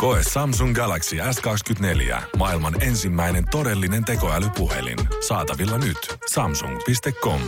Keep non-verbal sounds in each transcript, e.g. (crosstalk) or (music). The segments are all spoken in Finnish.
Koe Samsung Galaxy S24. Maailman ensimmäinen todellinen tekoälypuhelin. Saatavilla nyt. Samsung.com.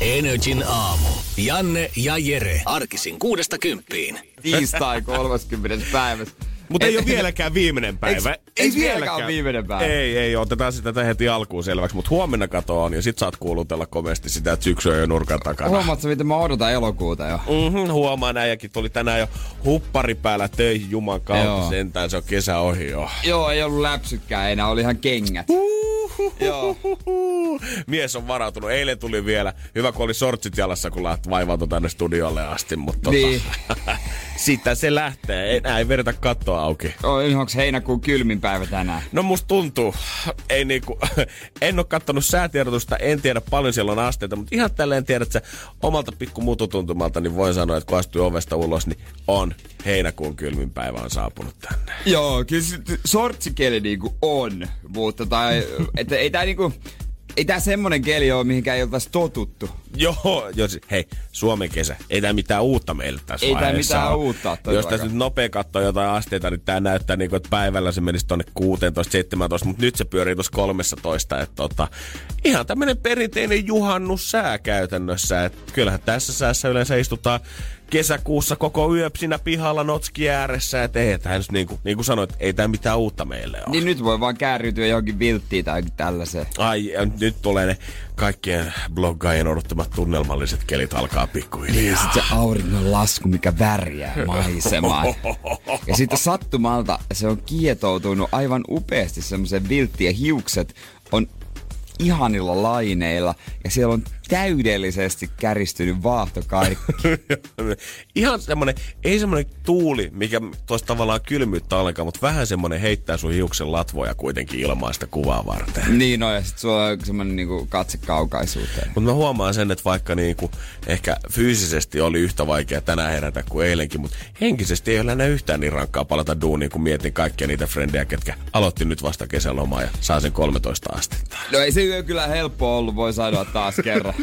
Energin aamu. Janne ja Jere. Arkisin kuudesta kymppiin. Tiistai 30. päivä. Mutta ei ole vieläkään viimeinen päivä. Eiks- eiks vieläkään viimeinen päivä? Ei, ei, otetaan sitä heti alkuun selväksi, mutta huomenna kato on ja sit saat kuulutella komeasti sitä, että syksy on jo nurkan takana. Huomaatko, miten mä odotan elokuuta jo? Mm-hmm, huomaan äijäkin tuli tänään jo huppari päällä töihin juman kautta Joo. sentään, se on kesä ohi jo. Joo, ei ollut läpsykkää enää, oli ihan kengät. Joo. Mies on varautunut. Eilen tuli vielä, hyvä kun oli sortsit jalassa, kun lähti vaivautui tänne studiolle asti, mutta Niin. (laughs) sitä se lähtee. Enää ei vedetä kattoa auki. On, onks heinäkuun kylmin päivä tänään? No musta tuntuu, ei niinku, (laughs) en oo kattonut säätiedotusta, en tiedä paljon siellä on asteita, mutta ihan tälleen tiedät sä omalta pikku mututuntumalta, niin voin sanoa, että kun astui ovesta ulos, niin on heinäkuun kylmin päivä on saapunut tänne. Joo, kyllä sortsikeli niinku on, mutta tai, että ei tää niinku, ei tää semmonen keli oo, mihinkään ei oltais totuttu. Joo, jos, hei, Suomen kesä. Ei tää mitään uutta meille tässä Ei tää mitään ole. uutta ole Jos tässä nyt nopea katsoo jotain asteita, niin tää näyttää niin kuin, että päivällä se menisi tonne 16-17, mutta nyt se pyörii tuossa 13. Että tota, ihan tämmönen perinteinen juhannussää käytännössä. Et kyllähän tässä säässä yleensä istutaan kesäkuussa koko yö siinä pihalla notski ääressä. Että ei tää nyt niin kuin, niin kuin sanoit, ei tää mitään uutta meille ole. Niin nyt voi vaan kääriytyä johonkin vilttiin tai tällaiseen. Ai, ja nyt tulee ne kaikkien bloggaajien odottamat tunnelmalliset kelit alkaa pikkuhiljaa. Niin sit se auringon lasku, mikä värjää maisemaa. Ja sitten sattumalta se on kietoutunut aivan upeasti semmoisen vilttiin ja hiukset on ihanilla laineilla ja siellä on täydellisesti käristynyt vaahtokarkki. (laughs) Ihan semmonen, ei semmonen tuuli, mikä tuossa tavallaan kylmyyttä ollenkaan, mutta vähän semmonen heittää sun hiuksen latvoja kuitenkin ilmaista kuvaa varten. niin on, ja sit sulla on semmonen niinku katse kaukaisuuteen. Mutta mä huomaan sen, että vaikka niinku ehkä fyysisesti oli yhtä vaikea tänään herätä kuin eilenkin, mutta henkisesti ei ole enää yhtään niin rankkaa palata duuniin, kun mietin kaikkia niitä frendejä, ketkä aloitti nyt vasta kesälomaa ja saa sen 13 astetta. No ei se kyllä helppo ollut, voi sanoa taas kerran.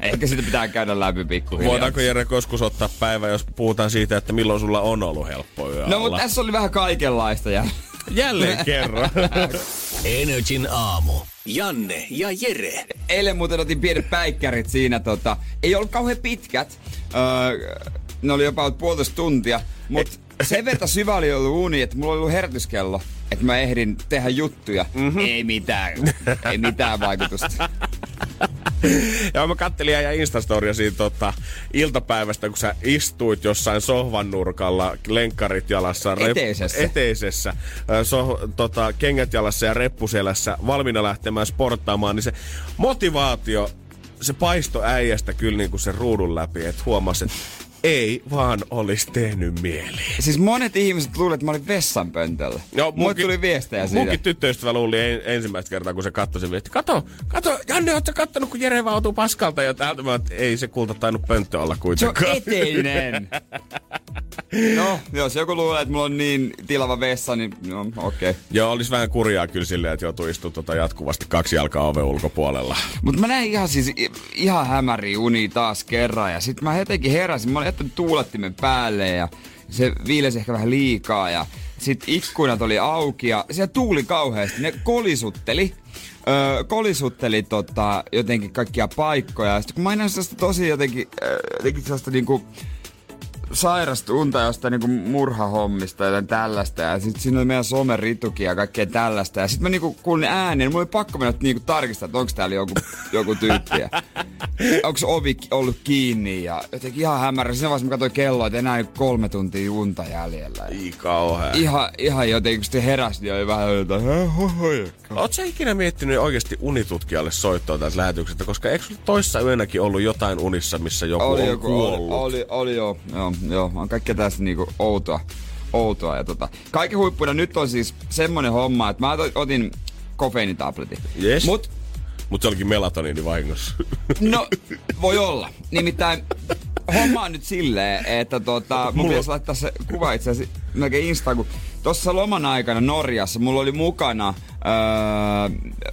Ehkä sitä pitää käydä läpi pikkuhiljaa. Voidaanko Jere joskus ottaa päivä, jos puhutaan siitä, että milloin sulla on ollut helppo yö No mutta tässä oli vähän kaikenlaista ja Jälleen kerran. (laughs) Energin aamu. Janne ja Jere. eilen muuten otin pienet päikkärit siinä tota, ei ollut kauhean pitkät. Öö, ne oli jopa puolitoista tuntia, mutta sen verran syvä oli ollut uni, että mulla oli ollut herätyskello, että mä ehdin tehdä juttuja. Mm-hmm. Ei mitään, ei mitään vaikutusta. Ja mä kattelin ja Instastoria siitä tota, iltapäivästä, kun sä istuit jossain sohvan nurkalla, lenkkarit jalassa, Eteisessä. eteisessä ö, so, tota, kengät jalassa ja reppuselässä, valmiina lähtemään sporttaamaan, niin se motivaatio, se paisto äijästä kyllä niin kuin sen ruudun läpi, että huomasi, että ei vaan olisi tehnyt mieli. Siis monet ihmiset luulivat, että mä olin vessanpöntöllä. Joo, Mulle tuli viestejä siitä. Munkin tyttöystävä luuli en, ensimmäistä kertaa, kun se katsoi sen viesti. Kato, kato, Janne, ootko kattonut, kun Jere vautuu paskalta ja täältä? Mä, että ei se kulta tainnut pönttö olla Se on kuitenkaan. eteinen. no, jos joku luulee, että mulla on niin tilava vessa, niin no, okei. Okay. Joo, olisi vähän kurjaa kyllä silleen, että joutuu istumaan tota jatkuvasti kaksi jalkaa oven ulkopuolella. Mutta mä näin ihan siis ihan hämäri uni taas kerran ja sitten mä jotenkin heräsin. Mä olin jättänyt tuulettimen päälle ja se viilesi ehkä vähän liikaa ja sitten ikkunat oli auki ja siellä tuuli kauheasti. Ne kolisutteli. Öö, kolisutteli tota, jotenkin kaikkia paikkoja. Ja sitten kun mä en sellaista tosi jotenkin, öö, jotenkin sellaista niinku sairasta unta jostain niinku murhahommista ja tällaista. Ja sit siinä oli meidän somerituki ja kaikkea tällaista. Ja sit mä niinku kuulin äänen, niin mulla oli pakko mennä niinku tarkistaa, että onko täällä joku, joku tyyppi. Onko ovi ollut kiinni ja jotenkin ihan hämärä. Siinä vaiheessa mä katsoin kelloa, että enää kolme tuntia unta jäljellä. Ei kauhea. Ihan, ihan jotenkin, kun sitten heräsi, niin oli vähän jotain. Oot sä ikinä miettinyt oikeasti unitutkijalle soittoa tästä lähetyksestä, koska eikö sulla toissa yönäkin ollut jotain unissa, missä joku oli on joku, kuollut? oli, oli, oli joo, joo, joo, on kaikkea tässä niinku outoa, outoa ja tota. Kaiken huippuina nyt on siis semmonen homma, että mä otin- otin kofeiinitabletin. Yes. Mut Mutta se olikin melatoniini vahingossa. No, voi olla. Nimittäin homma on nyt silleen, että tota, mun Mulla- pitäisi laittaa se kuva itse asiassa melkein Instaan, kun tuossa loman aikana Norjassa mulla oli mukana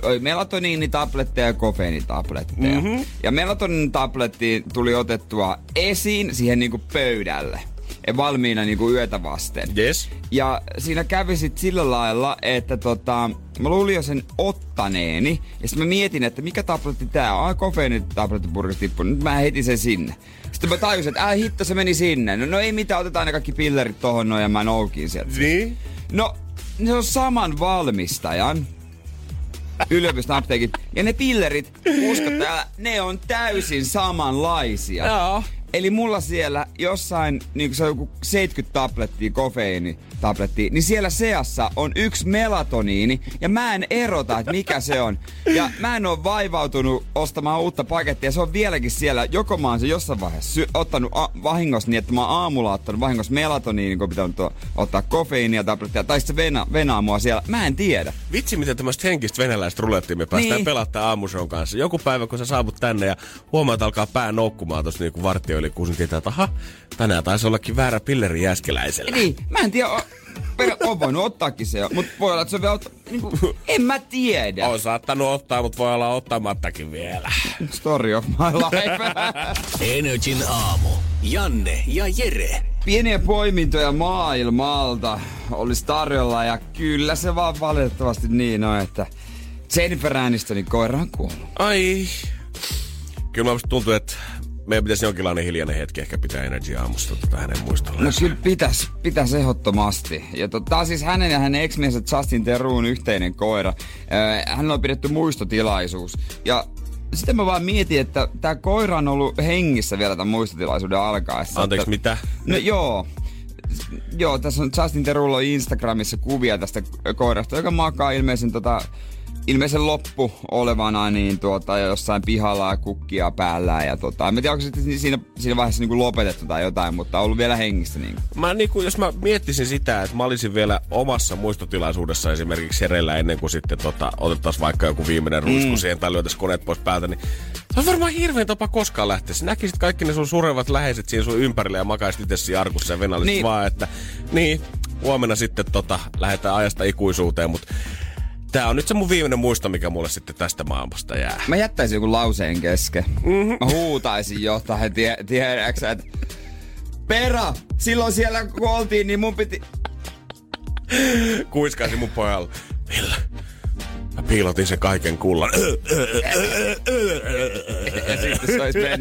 öö, melatoniinitabletteja ja kofeiinitabletteja. Mm-hmm. Ja melatoniinitabletti tuli otettua esiin siihen niinku pöydälle. Ja valmiina niinku yötä vasten. Yes. Ja siinä kävi sit sillä lailla, että tota, mä luulin jo sen ottaneeni. Ja sitten mä mietin, että mikä tabletti tää on. Ai kofeiinitablettipurkki tippu. Nyt mä heitin sen sinne. Sitten mä tajusin, että ää hitto se meni sinne. No, no ei mitään, otetaan ne kaikki pillerit tohon noin ja mä noukin sieltä. Niin? No, ne on saman valmistajan yliopiston apteekit. Ja ne pillerit, usko täällä, ne on täysin samanlaisia. Joo. Eli mulla siellä jossain, niin kuin se on joku 70 tablettia kofeiinitablettia, niin siellä seassa on yksi melatoniini, ja mä en erota, että mikä se on. Ja mä en ole vaivautunut ostamaan uutta pakettia, se on vieläkin siellä. Joko mä oon se jossain vaiheessa sy- ottanut a- vahingossa niin, että mä oon aamulla ottanut vahingossa melatoniini, kun pitää ottaa kofeiinia tablettia, tai sitten se vena, venaa mua siellä. Mä en tiedä. Vitsi, miten tämmöistä henkistä venäläistä rulettia me päästään Niin. pelaamaan aamushown kanssa. Joku päivä, kun sä saavut tänne ja huomaat, että alkaa pää noukkumaan tuossa niinku vartio yli kuusi, niin tietää, että aha, tänään taisi ollakin väärä pilleri jääskeläisellä. Niin, mä en tiedä, per- on voinut ottaakin se, mutta voi olla, että se on vielä, ot- niinku, en mä tiedä. On saattanut ottaa, mutta voi olla ottamattakin vielä. Story of my life. Energin aamu. Janne ja Jere. Pieniä poimintoja maailmalta olisi tarjolla ja kyllä se vaan valitettavasti niin on, että Jennifer Anistonin koira on kuollut. Ai. Kyllä musta tuntuu, että meidän pitäisi jonkinlainen hiljainen hetki ehkä pitää Energy aamusta tota hänen muistolleen. No kyllä pitäisi pitäis ehdottomasti. Ja to, tää on siis hänen ja hänen ex-miehensä Justin Teruun yhteinen koira. Hänellä on pidetty muistotilaisuus. Ja sitten mä vaan mietin, että tämä koira on ollut hengissä vielä tämän muistotilaisuuden alkaessa. Anteeksi, että, mitä? No joo. Joo, tässä on Justin Terulla on Instagramissa kuvia tästä koirasta, joka makaa ilmeisen tota, ilmeisen loppu olevana niin tuota, jossain pihalla ja kukkia päällä ja tota, en mä tiedä, onko sitten siinä, siinä vaiheessa niin lopetettu tai jotain, mutta on ollut vielä hengissä niin. Mä niinku, jos mä miettisin sitä, että mä olisin vielä omassa muistotilaisuudessa esimerkiksi hereillä ennen kuin sitten tota, otettaisiin vaikka joku viimeinen ruisku mm. siihen tai lyötäisiin koneet pois päältä, niin se on varmaan hirveän tapa koskaan lähteä. Sä näkisit kaikki ne sun surevat läheiset siinä sun ympärillä ja makaisit itse siinä arkussa ja Niin. niin. vaan, että niin, huomenna sitten tota, lähdetään ajasta ikuisuuteen, mutta Tää on nyt se mun viimeinen muisto, mikä mulle sitten tästä maailmasta jää. Mä jättäisin joku lauseen kesken. Mm-hmm. Mä huutaisin jotain, tie, tiedäksä, että Pera, silloin siellä kun oltiin, niin mun piti... Kuiskaisin mun pojalle. Ville, piilotin sen kaiken kullan. Sitten se.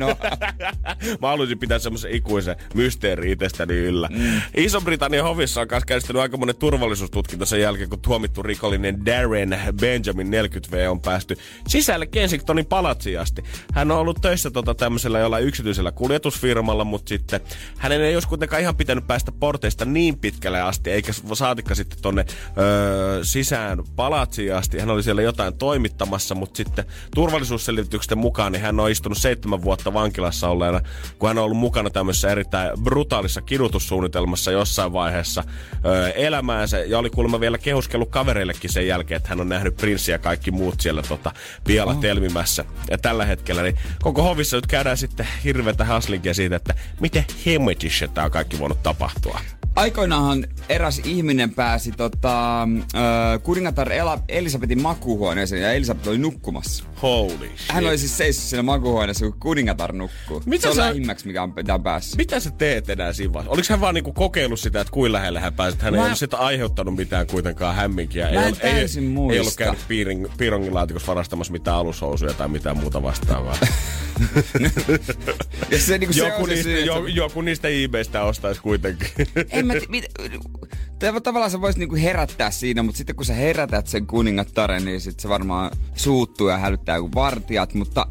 Mä haluaisin pitää semmoisen ikuisen mysteeri itsestäni yllä. Mm. Iso-Britannian hovissa on kanssa käynnistynyt aika monen turvallisuustutkinta sen jälkeen, kun tuomittu rikollinen Darren Benjamin 40V on päästy sisälle Kensingtonin palatsiin asti. Hän on ollut töissä tota tämmöisellä jollain yksityisellä kuljetusfirmalla, mutta sitten hänen ei olisi kuitenkaan ihan pitänyt päästä porteista niin pitkälle asti, eikä saatikka sitten tonne öö, sisään palatsiin asti. Hän oli siellä jotain toimittamassa, mutta sitten turvallisuusselvitysten mukaan niin hän on istunut seitsemän vuotta vankilassa olleena, kun hän on ollut mukana tämmöisessä erittäin brutaalissa kidutussuunnitelmassa jossain vaiheessa öö, elämäänsä. Ja oli kuulemma vielä kehuskellut kavereillekin sen jälkeen, että hän on nähnyt prinssi ja kaikki muut siellä tota, pialla telmimässä. Ja tällä hetkellä niin koko hovissa nyt käydään sitten hirveätä haslinkia siitä, että miten hemmetissä tämä on kaikki voinut tapahtua. Aikoinaanhan eräs ihminen pääsi tota, ö, kuningatar Ela- Elisabetin makuuhuoneeseen ja Elisabet oli nukkumassa. Holy shit. Hän oli siis seissyt siinä makuuhuoneessa, kun kuningatar nukkuu. Mitä se on sä- lähimmäksi, mikä on, mitä on päässyt. Mitä sä teet enää siinä vaiheessa? Oliko hän vaan niinku kokeillut sitä, että kuin lähelle hän pääsi? Hän Mä- ei ollut sitä aiheuttanut mitään kuitenkaan hämminkiä. Mä ei, en ei, täysin ei muista. ollut käynyt piiring, piirongilaatikossa varastamassa mitään alushousuja tai mitään muuta vastaavaa. (laughs) Ja se, niin se joku, se niistä, syy, että- jo, joku niistä eBaystä ostaisi kuitenkin. (laughs) En mä tiedä, tavallaan sä voisit niinku herättää siinä, mutta sitten kun sä herätät sen kuningattaren, niin sit se varmaan suuttuu ja hälyttää kuin vartijat, mutta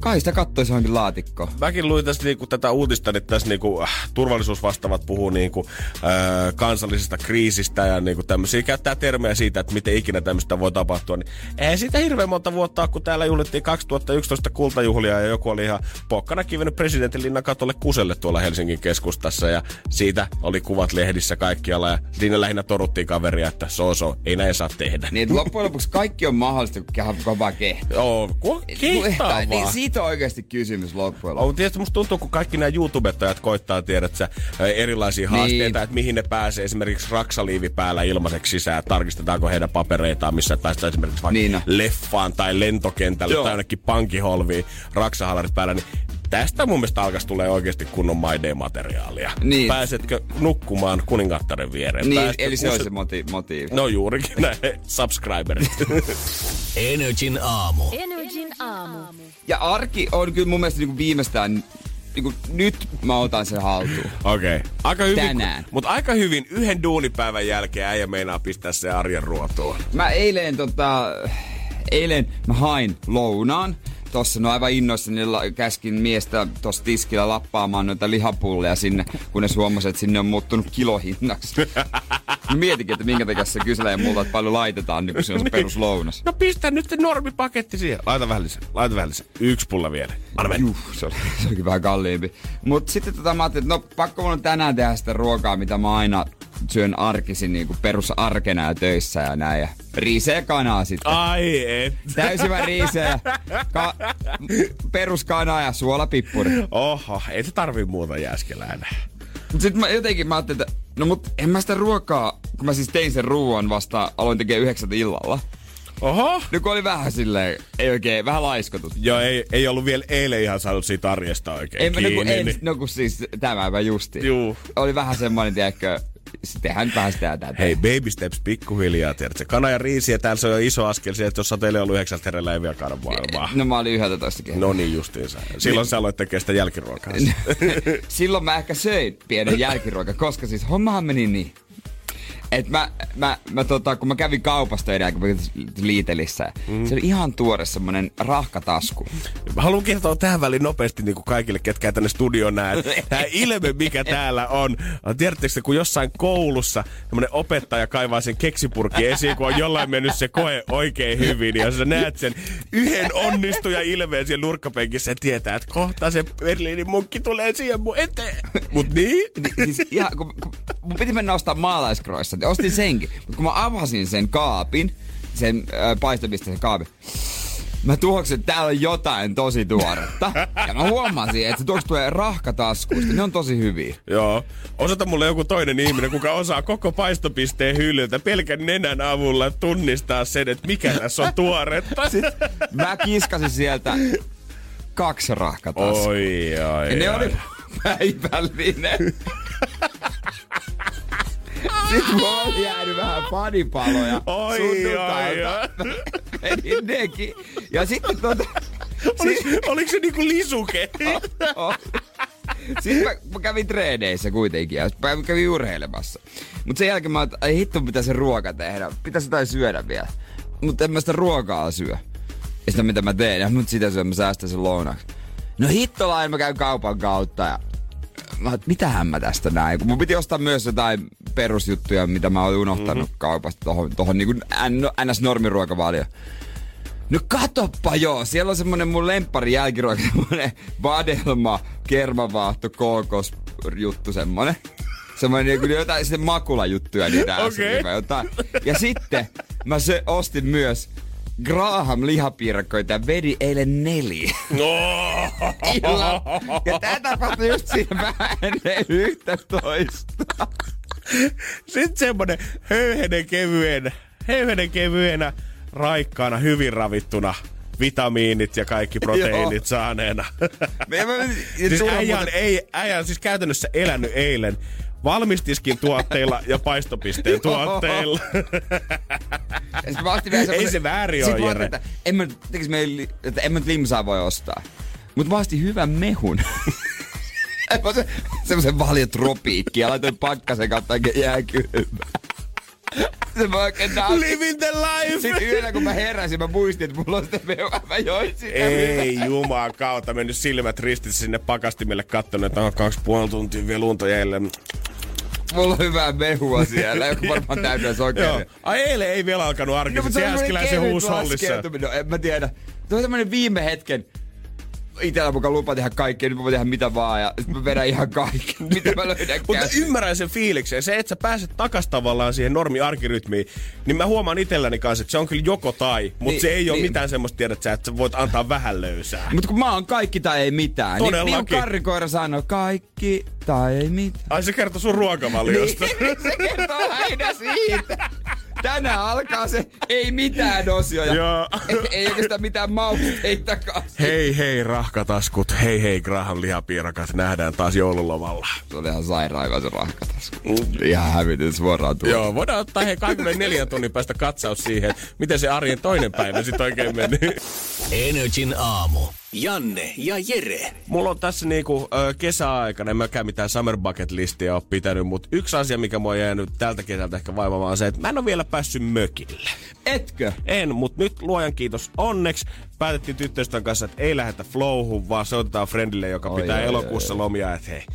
Kai sitä kattoisi johonkin laatikkoon. Mäkin luin tästä niinku tätä uutista, että tässä niinku, äh, turvallisuusvastaavat puhuu niinku, äh, kansallisesta kriisistä ja niinku tämmöisiä. Käyttää termejä siitä, että miten ikinä tämmöistä voi tapahtua. Niin ei sitä hirveän monta vuotta kun täällä juhlittiin 2011 kultajuhlia ja joku oli ihan pokkana kivennyt presidentin linnan katolle kuselle tuolla Helsingin keskustassa. Ja siitä oli kuvat lehdissä kaikkialla ja siinä lähinnä toruttiin kaveria, että so so, ei näin saa tehdä. Niin, loppujen lopuksi kaikki on mahdollista, kun kovaa kehtaa. Joo, ku, kehtaa Niin vaan. Siitä on oikeasti kysymys loppujen lopuksi. tietysti musta tuntuu, kun kaikki nämä YouTubettajat koittaa, tiedät sä, erilaisia Niin. haasteita, että mihin ne pääsee esimerkiksi raksaliivi päällä ilmaiseksi sisään, tarkistetaanko heidän papereitaan, missä päästään esimerkiksi vaikka Niin on. leffaan tai lentokentälle Joo. tai jonnekin pankkiholviin raksahalarit päällä, niin tästä mun mielestä alkaisi tulee oikeasti kunnon My Day-materiaalia. Niin. Pääsetkö nukkumaan kuningattaren viereen? Niin, Pääsetkö eli se on se moti- motiivi. No juurikin näin, (laughs) subscriberit. (laughs) Energin aamu. Energin aamu. Ja arki on kyllä mun mielestä niinku viimeistään, niinku nyt mä otan sen haltuun. (laughs) Okei. Okay. Aika hyvin, Tänään. Mutta aika hyvin yhden duunipäivän jälkeen äijä meinaa pistää se arjen ruotuun. Mä eilen tota, eilen mä hain lounaan. Tossa no aivan innoissani la- käskin miestä tossa tiskillä lappaamaan noita lihapulleja sinne, kunnes huomasin, että sinne on muuttunut kilohinnaksi. (laughs) Mä mietinkin, että minkä takia se kyselee multa, että paljon laitetaan, (laughs) niin kun se on se peruslounas. No pistä nyt se normipaketti siihen. Laita vähän lisää. Laita vähän lisää. Yksi pulla vielä. Anna. Juh, se, oli, se olikin vähän kalliimpi. Mut sitten tota, mä ajattelin, että no pakko mun on tänään tehdä sitä ruokaa, mitä mä aina syön arkisin niin kuin perusarkena ja töissä ja näin. Ja riiseä kanaa sitten. Ai et. Täysivä riiseä, ka- peruskanaa ja suolapippuri. Oho, ei se tarvii muuta jääskelää Mut sit mä jotenkin mä ajattelin, että no mut en mä sitä ruokaa, kun mä siis tein sen ruoan vasta, aloin tekemään yhdeksältä illalla. Oho. No kun oli vähän silleen, ei oikein, vähän laiskotus. Joo, ei, ei ollut vielä eilen ihan saanut siitä arjesta oikein En mä kiinni. no kun, en, niin- no kun siis tämäpä justi. Juu. Oli vähän semmoinen, tiedätkö, tehdään nyt vähän sitä tätä. Hei, baby steps pikkuhiljaa, tiedätkö? Kana ja riisi, ja täällä se on jo iso askel siihen, että jos oot eilen ollut yhdeksältä hereillä, ei vielä karvaa. No mä olin yhdeltä toistakin. No niin justiinsa. Silloin sä aloit tekemään sitä jälkiruokaa. (laughs) Silloin mä ehkä söin pienen jälkiruoka, koska siis hommahan meni niin. Et mä, mä, mä tota, kun mä kävin kaupasta edellä, kun mä liitelissä, mm. se oli ihan tuore semmonen rahkatasku. Mä haluan kertoa tähän väliin nopeasti niin kuin kaikille, ketkä tänne studioon näe. Tämä (laughs) ilme, mikä täällä on. Tiedättekö, te, kun jossain koulussa tämmönen opettaja kaivaa sen keksipurki esiin, kun on jollain mennyt se koe oikein hyvin. Ja sä näet sen yhden onnistuja ilmeen siellä nurkkapenkissä ja tietää, että kohta se Berliinin munkki tulee siihen mun eteen. Mut niin? (laughs) Niin, siis ihan, kun, kun, mun piti mennä ostaa maalaiskroissa, niin ostin senkin. Mutta kun mä avasin sen kaapin, sen äh, paistopisteen kaapin, mä tuoksin, että täällä on jotain tosi tuoretta. (laughs) Ja mä huomasin, että se tuoksi tulee rahkataskuista. Ne on tosi hyviä. Joo. Osoita mulle joku toinen ihminen, kuka osaa koko paistopisteen hyllyltä pelkän nenän avulla tunnistaa sen, että mikä tässä on tuoretta. Sitten mä kiskasin sieltä kaksi rahkataskua. Oi, oi, Ja ne oi. oli (laughs) päivällinen. (laughs) Sitten mulla oli jäänyt vähän panipaloja Oi, sunnuntailta. (laughs) Menin nekin. Ja sitten tota... Oliko, oliko se niinku lisuke? (laughs) Oh. Sitten mä, mä kävin treeneissä kuitenkin ja mä kävin urheilemassa. Mutta sen jälkeen mä ajattelin, ei hitto pitää se ruoka tehdä. Pitäisi jotain syödä vielä. Mutta en mä sitä ruokaa syö. Ja sitä mitä mä teen, ja mut sitä syö, mä säästän sen lounaksi. No hittolain mä käyn kaupan kautta ja mä, oot, mitähän mä tästä näin. Mun piti ostaa myös jotain perusjuttuja, mitä mä olin unohtanut mm-hmm. kaupasta tohon, tohon niinku NS-normiruokavalio. No katoppa joo, siellä on semmonen mun lemppari jälkiruoka, (laughs) semmonen vadelma, kermavaahto, kookos juttu semmonen. Semmoinen niinku jotain sitten makulajuttuja niitä okay. jotain. Ja sitten mä se ostin myös Graham lihapiirakoita ja vedin eilen neljä. No. (laughs) Ja tää tapahtui just siinä vähän ennen yhtä toista. Sitten semmonen höyhenen kevyen, höyhenen kevyenä, raikkaana, hyvin ravittuna vitamiinit ja kaikki proteiinit Joo. saaneena. Me, mä, (laughs) siis äijä on, ei, äijä on siis käytännössä elänyt eilen valmistiskin tuotteilla ja paistopisteen (laughs) tuotteilla. (laughs) Mä ostin vielä semmonen- Ei se väärin mä Jere. että en mä, li- että en mä limsaa voi ostaa. Mut mä ostin hyvän mehun. Mä se, semmosen valiotropiikki ja laitoin pakkasen kautta oikein jääkylmää. Se mä oikein nautin. Living the life! Sitten yöllä kun mä heräsin, mä muistin, että mulla on sitä meuhää. Mä join sitä. Ei jumaa kautta, mennyt silmät ristissä sinne pakastimelle kattonut, että on kaksi puoli tuntia vielä lunta jäljellä. Mulla on hyvää mehua siellä, joka (laughs) varmaan täynnä Joo. sokeria. Ai eilen ei vielä alkanut No, arkiset, mutta se äskeläisen huushollissa. No, en mä tiedä. Tuo on tämmönen viime hetken itellä mukaan lupa tehdä kaikkea, nyt mä voin tehdä mitä vaan ja mä vedän ihan kaikki, (laughs) mitä mä löydän Mutta ymmärrän sen fiiliksen. Se, että sä pääset takas tavallaan siihen normi arkirytmiin, niin mä huomaan itselläni kanssa, että se on kyllä joko tai, mutta Niin, se ei ole niin. mitään semmoista tiedät sä, että sä voit antaa vähän löysää. Mutta kun mä oon kaikki tai ei mitään, niin, niin Todellakin. karrikoira sanoo, kaikki tai ei mitään. Ai se kertoo sun ruokavaliosta. Niin, (laughs) se kertoo aina siitä. (laughs) Tänään alkaa se ei mitään osio ja Joo. ei, ei oikeastaan mitään mausteitakaan. Hei hei rahkataskut, hei hei Graham lihapiirakat, nähdään taas joululomalla. Se oli ihan sairaan se rahkatasku. Ihan hävitys suoraan tuolla. Joo, voidaan ottaa hei 24 tunnin päästä katsaus siihen, miten se arjen toinen päivä sitten oikein meni. Energin aamu. Janne ja Jere. Mulla on tässä niinku kesäaikana, en mäkään mitään summer bucket listia ole pitänyt, mutta yksi asia, mikä mua on jäänyt tältä kesältä ehkä vaivaamaan on se, että mä en ole vielä päässyt mökille. Etkö? En, mutta nyt luojan kiitos onneksi päätettiin tyttöystävän kanssa, että ei lähdetä flowhun, vaan soitetaan friendille, joka Oi, pitää oi, elokuussa oi. lomia, että hei,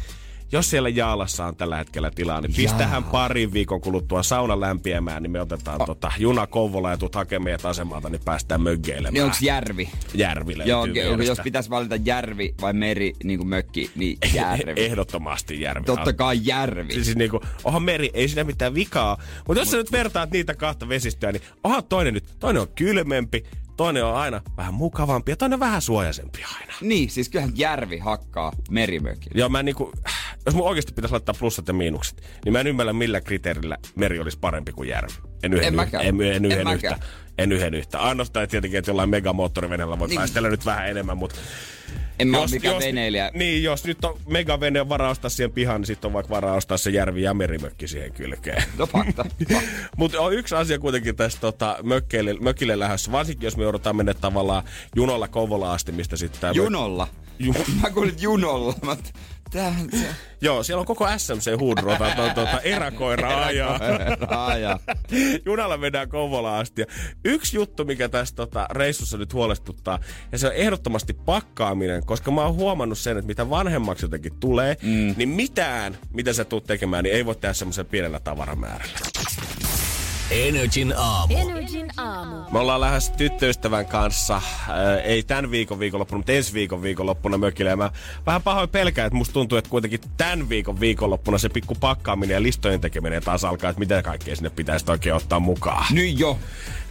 jos siellä Jaalassa on tällä hetkellä tilaa, niin pistähän parin viikon kuluttua sauna lämpiämään, niin me otetaan tota, juna Kouvola ja tuut hakemaan asemalta, niin päästään möggeilemään. Niin onks järvi? Järville. Joo, ge- jos pitäisi valita järvi vai meri, niin kuin mökki, niin (laughs) järvi. Ehdottomasti järvi. Totta kai järvi. Siis niinku, onhan meri, ei siinä mitään vikaa. Mutta jos sä nyt vertaat niitä kahta vesistöä, niin onhan toinen nyt, toinen on kylmempi, toinen on aina vähän mukavampi ja toinen vähän suojaisempi aina. Niin, siis kyllähän järvi hakkaa merimökin. Joo, mä niinku, jos mun oikeasti pitäisi laittaa plussat ja miinukset, niin mä en ymmärrä millä kriteerillä meri olisi parempi kuin järvi. En yhden, En yh- mäkään. En, en, En yhden mäkään. yhtä. En yhden yhtä. Ainoastaan tietenkin, että jollain megamoottoriveneellä voi Niin. päästellä nyt vähän enemmän, mutta En mä oo mikään veneilijä. Niin, jos nyt on megavene varaa ostaa siihen pihaan, niin sitten on vaikka varaa ostaa se järvi ja merimökki siihen kylkeen. (laughs) No fakta. (laughs) Mutta on yksi asia kuitenkin tästä tota, mökkeille, mökille lähdössä, varsinkin jos me joudutaan mennä tavallaan junolla Kouvola asti, mistä sitten Junolla. Ju- (laughs) Mä kuulin junolla. Mä, t- tämähän se... Joo, siellä on koko SMC Hoodrota, to, tuota, eräkoira ajaa. Aja. Junalla mennään Kouvolaan asti. Ja yksi juttu, mikä tässä tota, reissussa nyt huolestuttaa, ja se on ehdottomasti pakkaaminen, koska mä oon huomannut sen, että mitä vanhemmaksi jotenkin tulee, mm. niin mitään, mitä sä tulet tekemään, niin ei voi tehdä semmoisen pienellä tavaramäärällä. Energin aamu. Energin aamu. Me ollaan lähes tyttöystävän kanssa, ää, ei tämän viikon viikonloppuna, mutta ensi viikon viikonloppuna mökille. Ja mä vähän pahoin pelkään, että musta tuntuu, että kuitenkin tämän viikon viikonloppuna se pikku pakkaaminen ja listojen tekeminen taas alkaa, että mitä kaikkea sinne pitäisi oikein ottaa mukaan. Nyt jo.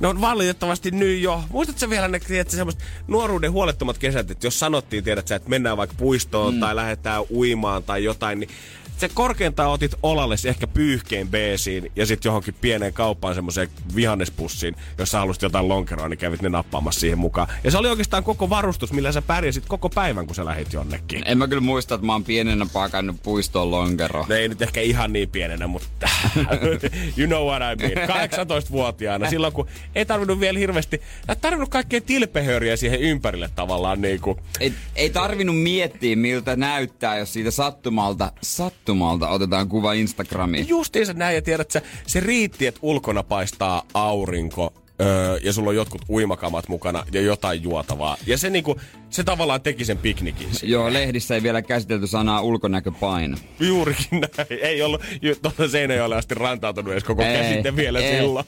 No valitettavasti nyt jo. Muistatko sä vielä ne tiedätkö, semmoista nuoruuden huolettomat kesät, että jos sanottiin, tiedät sä, että mennään vaikka puistoon mm. tai lähdetään uimaan tai jotain, niin se korkeintaan otit olalle ehkä pyyhkeen beesiin ja sitten johonkin pieneen kauppaan semmoiseen vihannespussiin, jos sä halusit jotain lonkeroa, niin kävit ne nappaamassa siihen mukaan. Ja se oli oikeastaan koko varustus, millä sä pärjäsit koko päivän, kun sä lähit jonnekin. En mä kyllä muista, että mä oon pienenä pakannut puistoon lonkero. No ei nyt ehkä ihan niin pienenä, mutta (laughs) you know what I mean. 18-vuotiaana, silloin kun ei tarvinnut vielä hirveästi, ei tarvinnut kaikkea tilpehöriä siihen ympärille tavallaan niin kuin. Ei, ei tarvinnut miettiä, miltä näyttää, jos siitä sattumalta, sattumalta otetaan kuva Instagramiin. Justiinsa näin ja tiedät se riitti, että ulkona paistaa aurinko, Öö, ja sulla on jotkut uimakamat mukana ja jotain juotavaa. Ja se niinku, se tavallaan teki sen piknikin. Joo, lehdissä ei vielä käsitelty sanaa ulkonäköpaino. Juurikin näin. Ei ollut tuolla Seinäjoelle asti rantautunut edes koko käsite vielä ei. silloin.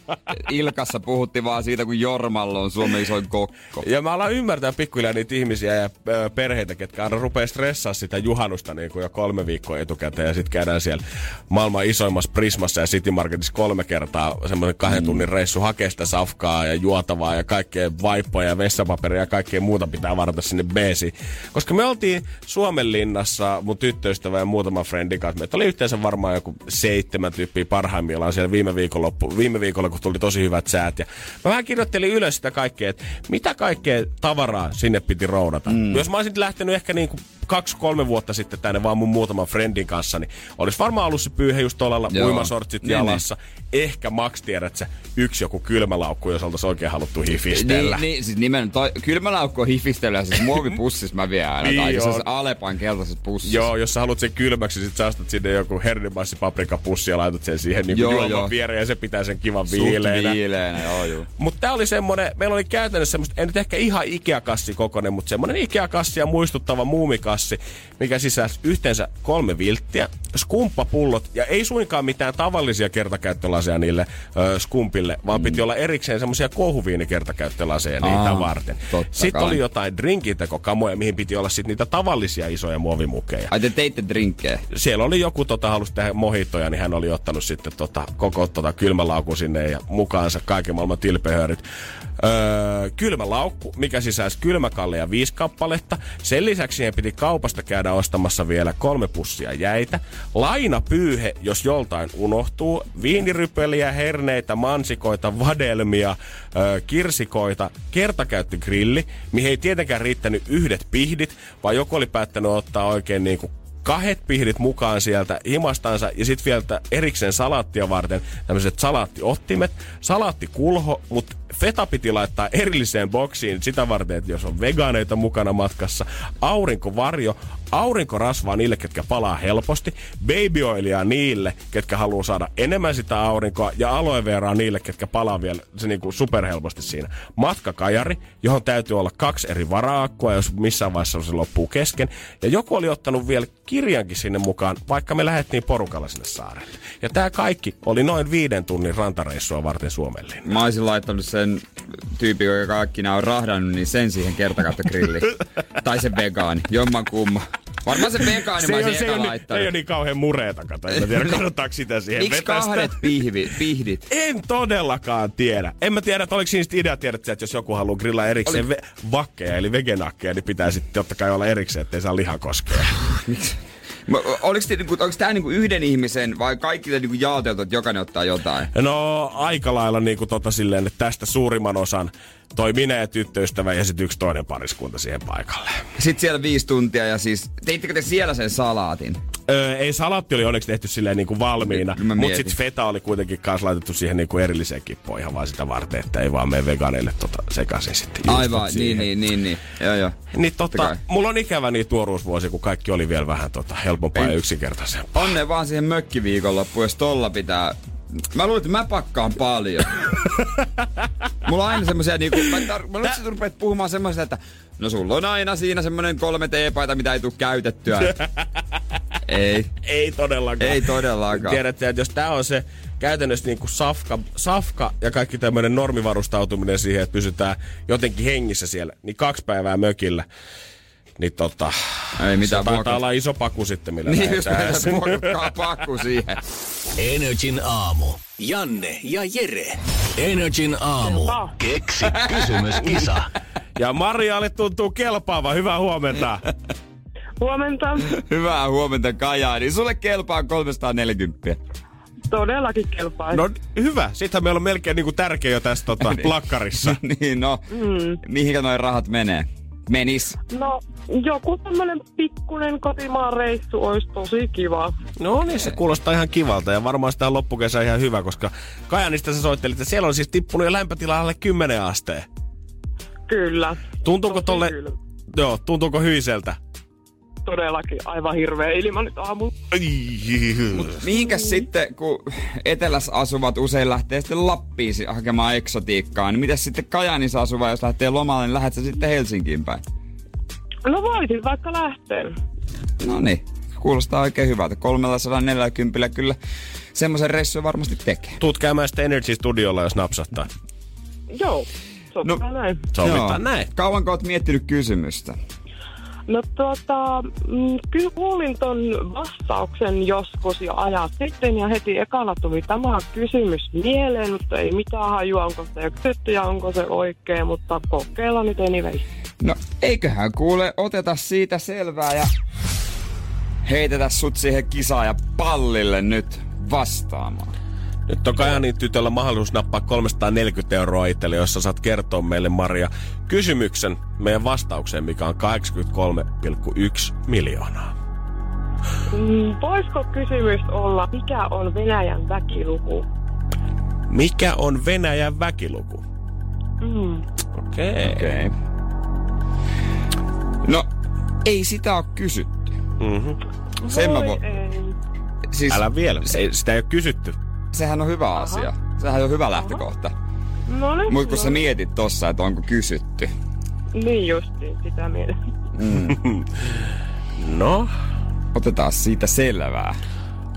Ilkassa puhuttiin vaan siitä, kun Jormalla on Suomen isoin kokko. Ja mä alan ymmärtää pikkuhiljaa niitä ihmisiä ja perheitä, ketkä aina rupeaa stressaa sitä juhannusta niin kuin jo kolme viikkoa etukäteen. Ja sitten käydään siellä maailman isoimmassa Prismassa ja City Marketissa kolme kertaa semmoinen kahden mm. tunnin reissu hakea sitä safkaa ja juotavaa ja kaikkea vaippoja ja vessapaperia ja kaikkea muuta pitää varata sinne beesiin. Koska me oltiin Suomenlinnassa mun tyttöystävä ja muutama friendin kanssa. Meitä oli yhteensä varmaan joku seitsemän tyyppiä parhaimmillaan siellä viime, viikonloppu, viime viikolla, kun tuli tosi hyvät säät. Ja mä vähän kirjoittelin ylös sitä kaikkea, että mitä kaikkea tavaraa sinne piti roudata. Mm. Jos mä olisin lähtenyt ehkä niin kuin kaksi-kolme vuotta sitten tänne vaan mun muutaman friendin kanssa, niin olisi varmaan ollut se pyyhe just tuolla uimasortsit Niin, jalassa. Ehkä Max tiedät sä, yksi joku kylmälaukku, jos oltaisiin oikein haluttu hifistellä. Niin, niin siis nimen, toi, kylmälaukku on hifistely ja siis muovipussis mä vien aina. Niin tai on. siis Alepan keltaisessa pussissa. Joo, jos sä haluat sen kylmäksi, sit sä ostat sinne joku hernimassipaprikapussi ja laitat sen siihen niin Joo, juoman joo. viereen ja se pitää sen kivan Suht viileänä. viileänä, joo joo. Mutta tää oli semmonen, meillä oli käytännössä semmoista, ei nyt ehkä ihan Ikea-kassi kokonen, mutta semmonen Ikea-kassia muistuttava muumikassi, mikä sisälsi yhteensä kolme vilttiä, skumppapullot ja ei suinkaan mitään tavallisia kertakäyttölaseja niille ö, skumpille, vaan piti olla erikseen semmoisia kohuviinikertakäyttölaseja niitä Aa, varten. totta Sitten kai. oli jotain drinkintekokamoja, mihin piti olla sitten niitä tavallisia isoja muovimukeja Ai te teitte drinkkejä. siellä oli joku, tota, halusi tehdä mohitoja, niin hän oli ottanut sitten tota, koko tota, kylmälaukun sinne ja mukaansa kaiken maailman tilpehöörit. Öö, kylmälaukku, mikä sisälsi kylmäkalleja viisi kappaletta. Sen lisäksi siihen piti kaupasta käydä ostamassa vielä kolme pussia jäitä. Lainapyyhe, jos joltain unohtuu. Viinirypeliä, herneitä, mansikoita, vadelmia, öö, kirsikoita, kertakäyttögrilli, mihin ei tietenkään riittänyt yhdet pihdit, vaan joku oli päättänyt ottaa oikein niin kuin kahdet pihdit mukaan sieltä himastansa ja sitten vielä erikseen salaattia varten tämmöiset salaattiottimet, salaattikulho, mutta feta piti laittaa erilliseen boksiin sitä varten, että jos on vegaaneita mukana matkassa, aurinkovarjo, aurinkorasvaa niille, ketkä palaa helposti, baby oilia niille, ketkä haluaa saada enemmän sitä aurinkoa ja aloe veraa niille, ketkä palaa vielä se niinku superhelposti siinä. Matkakajari, johon täytyy olla kaksi eri varaakkua, jos missään vaiheessa se loppuu kesken. Ja joku oli ottanut vielä kirjankin sinne mukaan, vaikka me lähdettiin porukalla sinne saarelle. Ja tämä kaikki oli noin viiden tunnin rantareissua varten Suomen linna. Mä olisin laittanut sen tyypin, joka kaikki nämä on rahdannut, niin sen siihen kertakäyttögrilliin. tai se vegaani, jomman kumma. Varmaan se vegaani mä ei, ole, olisin se, eka laittanut. ei ole niin kauhean mureeta, kato. En mä tiedä, kannattaako sitä siihen Miksi vetästä. kahdet pihvi, pihdit? En todellakaan tiedä. En mä tiedä, että oliko siinä idea tiedä, että jos joku haluaa grillaa erikseen Oli- ve- vakkeja, eli vegenakkeja, niin pitää sitten totta kai olla erikseen, ettei saa liha koskea. Oliko, te, niinku, tää niinku yhden ihmisen vai kaikille niinku jaoteltu, että jokainen ottaa jotain? No aika lailla niin kuin tota silleen, että tästä suurimman osan toi minä ja tyttöystävä ja sitten yksi toinen pariskunta siihen paikalle. Sitten siellä viisi tuntia ja siis, teittekö te siellä sen salaatin? Öö, ei salatti oli onneksi tehty silleen niin kuin valmiina, mutta sitten feta oli kuitenkin kanssa laitettu siihen niin kuin erilliseen kippoon ihan vaan sitä varten, että ei vaan mene veganeille tota sekaisin sitten. Aivan, niin, niin, niin, niin. Joo, joo. Niin tota, mulla on ikävä niitä tuoruusvuosia, kun kaikki oli vielä vähän tota, helpompaa Ei. ja yksinkertaisempaa. Onne vaan siihen mökkiviikonloppuun, jos tolla pitää... Mä luulen, että mä pakkaan paljon. (laughs) Mulla on aina semmosia niinku... Mä, tar- mä luulen, että sä rupeat puhumaan semmoista, että... No sulla on aina siinä semmonen kolme teepaita, mitä ei tule käytettyä. (laughs) ei. Ei todellakaan. Ei todellakaan. Tiedätte, että jos tää on se käytännössä niin kuin safka, safka ja kaikki tämmöinen normivarustautuminen siihen, että pysytään jotenkin hengissä siellä, niin kaksi päivää mökillä. Niin tota, Ei mitään se taitaa vuokra- olla iso paku sitten, millä Niin, jos pakku siihen. Energin aamu. Janne ja Jere. Energin aamu. Keksi kysymyskisa. (laughs) Ja Marialle tuntuu kelpaava. Hyvää huomenta. Huomenta. Hyvää huomenta Kajaa, niin sulle kelpaa 340. Todellakin kelpaa. No hyvä. Sittenhän meillä on melkein niinku tärkeä jo tässä tota, (laughs) plakkarissa. (laughs) niin no, mm. mihinkä noin rahat menee? Menis. No, joku tämmönen pikkunen kotimaan reissu olisi tosi kiva. No niin, se kuulostaa ihan kivalta ja varmaan sitä on loppukesä ihan hyvä, koska Kajanista sä soittelit, että siellä on siis tippunut jo lämpötila alle 10 asteen. Kyllä. Tuntuuko Tosi tolle... kylmä. Joo, tuntuuko hyiseltä? Todellakin aivan hirveä ilma nyt aamu. Mihinkäs sitten, kun etelässä asuvat usein lähtee sitten Lappiin hakemaan eksotiikkaa, niin mitäs sitten Kajaanissa asuva, jos lähtee lomalle, niin lähdet sä sitten Helsinkiin päin? No voisin vaikka lähteä. No niin, kuulostaa oikein hyvältä. 340 kyllä semmoisen reissun varmasti tekee. Tuut käymään sitten Energy Studiolla, jos napsahtaa. Joo, sopitaan No. no. näin. Sovitaan näin. Kauanko oot miettinyt kysymystä? No tota, mm, kyllä kuulin ton vastauksen joskus jo ajat sitten ja heti ekana tuli tämä kysymys mieleen, mutta ei mitään hajua, onko se kysytty ja onko se oikein, mutta kokeillaan nyt anyway. No eiköhän kuule, oteta siitä selvää ja heitetä sut siihen kisaan ja pallille nyt vastaamaan. Nyt on Kajanin tytöllä mahdollisuus nappaa 340 euroa itselle, jossa saat kertoa meille, Maria, kysymyksen meidän vastaukseen, mikä on 83,1 miljoonaa. Mm, voisiko kysymys olla, mikä on Venäjän väkiluku? Mikä on Venäjän väkiluku? Mm. Okei. Okay. Okay. No, ei sitä ole kysytty. Mm-hmm. Sen mä Voi vo- ei. Siis, Älä vielä, ei, sitä ei ole kysytty. Sehän on hyvä asia. Sehän on hyvä lähtökohta. No niin, Mutta kun sä mietit tossa, että onko kysytty. Niin justiin, sitä mieltä. (laughs) No, Otetaan siitä selvää.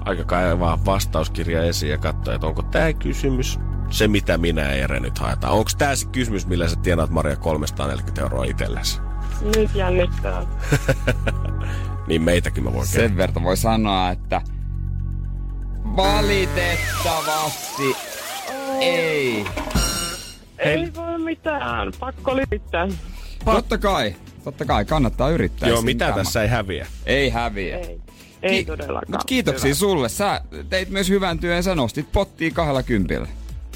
aika kaivaa vastauskirja esiin ja katsoa, että onko tämä kysymys se, mitä minä ja Jere nyt haetaan. Onko tämä se kysymys, millä sä tienaat Maria 340 euroa itsellesi? Nyt jännittää. (laughs) Niin meitäkin mä voin kertoa. Sen verran voi sanoa, että valitettavasti ei. Ei voi mitään, pakko liittää. Totta kai, totta kai, kannattaa yrittää. Joo, mitä tämä- tässä ei häviä. Ei häviä. Ei, ei Ki- todellakaan. Mut kiitoksia Hyvä. sulle. Sä teit myös hyvän työn ja sä nostit pottia kahdella kympillä.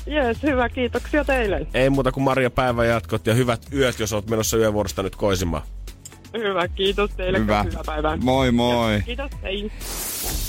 Jees, hyvä, kiitoksia teille. Ei muuta kuin Maria päivän jatkot ja hyvät yöt, jos oot menossa yövuorosta nyt koisimaan. (laughs) Hyvä, kiitos teille. Hyvä. Hyvää päivää. Moi moi. Kiitos, hei.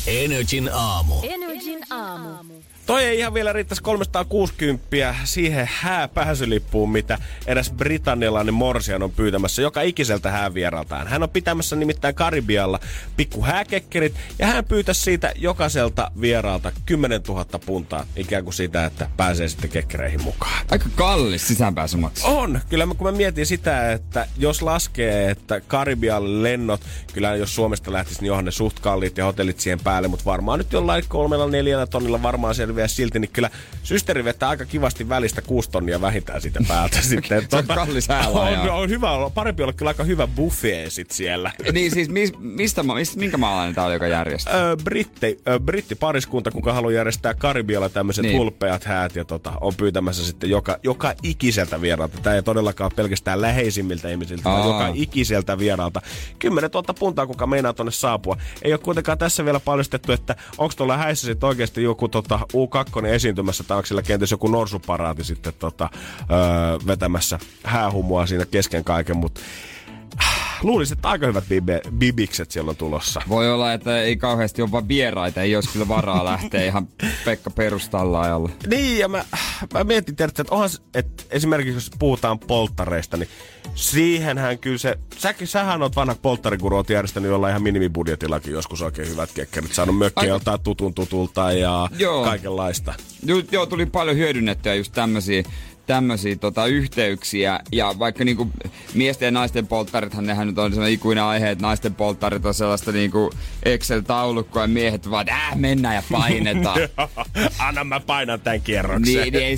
Energin aamu. Energin aamu. Toi ei ihan vielä riittäisi 360 siihen hääpääsylippuun, mitä eräs britannialainen morsian on pyytämässä joka ikiseltä häävieraltaan. Hän on pitämässä nimittäin Karibialla pikku hääkekkerit ja hän pyytäisi siitä jokaiselta vieraalta 10 000 puntaa ikään kuin sitä, että pääsee sitten kekkereihin mukaan. Aika kallis sisäänpääsymaksu. On. Kyllä mä, kun mä mietin sitä, että jos laskee, että Karibialle lennot, kyllä jos Suomesta lähtisi, niin onhan ne suht kalliit ja hotellit siihen päälle, mutta varmaan nyt jollain kolmella neljällä tonnilla varmaan selviää silti, niin kyllä systeri vetää aika kivasti välistä kuusi tonnia vähintään siitä päältä (laughs) sitten. Se on kallis häälaaja. on, on, hyvä olla, parempi olla kyllä aika hyvä buffet sit siellä. Niin siis mis, mistä, mistä, minkä maalainen tää oli, joka järjestää? Öö, britti, öö, brittipariskunta, kuka haluaa järjestää Karibialla tämmöiset Niin. hulppeat häät ja tota, on pyytämässä sitten joka, joka ikiseltä vieraalta. Tämä ei todellakaan pelkästään läheisimmiltä ihmisiltä, vaan Aa. joka ikiseltä vieraalta. 10 000 puntaa, kuka meinaa tonne saapua. Ei ole kuitenkaan tässä vielä paljastettu, että onko tuolla häissä sitten oikeasti joku tota, U2 esiintymässä tai onko siellä kenties joku norsuparaati sitten tota, öö, vetämässä häähumua siinä kesken kaiken, mutta luulisin, että aika hyvät bibe, bibikset siellä on tulossa. Voi olla, että ei kauheasti ole vaan vieraita, ei olisi kyllä varaa (laughs) lähteä ihan Pekka perustallaajalla. Niin, ja mä, mä mietin, tiedätkö, että, onhan, että esimerkiksi jos puhutaan polttareista, niin siihenhän kyllä se, sä, sähän oot vanha polttarikuru, oot järjestänyt jollain ihan minimibudjetillakin joskus oikein hyvät kekkerit, saanut mökkiä Aika- joltain tutun tutulta ja Joo. kaikenlaista. Joo, joo, tuli paljon hyödynnettyä just tämmöisiä tämmöisiä tota, yhteyksiä. Ja vaikka niinku miesten ja naisten polttarithan, nehän nyt on sellainen ikuinen aihe, että naisten polttarit on sellaista niinku Excel-taulukkoa ja miehet vaan, äh, mennään ja painetaan. (laughs) Anna mä painan tämän kierroksen. niin, niin ei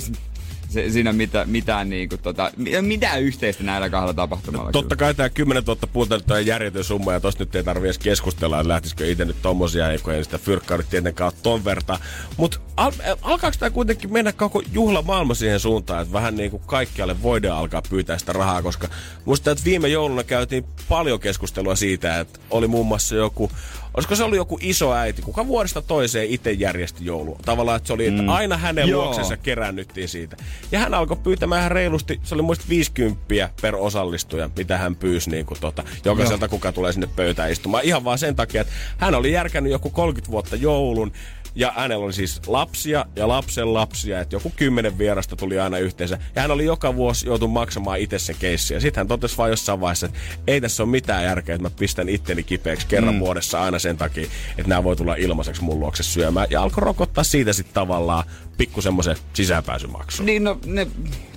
se, siinä ole mitään, mitään, niinku, tota, mi- mitään yhteistä näillä kahdella tapahtumalla. Totta kai tämä 10 000 puolta on järjetön summa ja tosta nyt ei tarvi edes keskustella, että lähtisikö itse nyt tommosia, kun ei sitä fyrkkaa nyt tietenkään ole ton vertaa. Mutta al- alkaako tämä kuitenkin mennä koko juhla maailma siihen suuntaan, että vähän niin kuin kaikkialle voidaan alkaa pyytää sitä rahaa, koska musta että viime jouluna käytiin paljon keskustelua siitä, että oli muun muassa joku Olisiko se ollut joku iso äiti, kuka vuodesta toiseen itse järjesti joulua? Tavallaan, että se oli, että aina hänen Joo. luoksensa kerännyttiin siitä. Ja hän alkoi pyytämään ihan reilusti, se oli muista 50 per osallistuja, mitä hän pyysi niin kuin tota, jokaiselta, kuka tulee sinne pöytään istumaan. Ihan vaan sen takia, että hän oli järkännyt joku 30 vuotta joulun, ja hänellä oli siis lapsia ja lapsen lapsia, että joku kymmenen vierasta tuli aina yhteensä. Ja hän oli joka vuosi joutunut maksamaan itse sen keissin. Ja sitten hän totesi vaan jossain vaiheessa, että ei tässä ole mitään järkeä, että mä pistän itteni kipeäksi kerran mm. vuodessa aina sen takia, että nämä voi tulla ilmaiseksi mun luokse syömään. Ja alkoi rokottaa siitä sitten tavallaan pikku semmoisen sisäänpääsymaksun. Niin no, ne,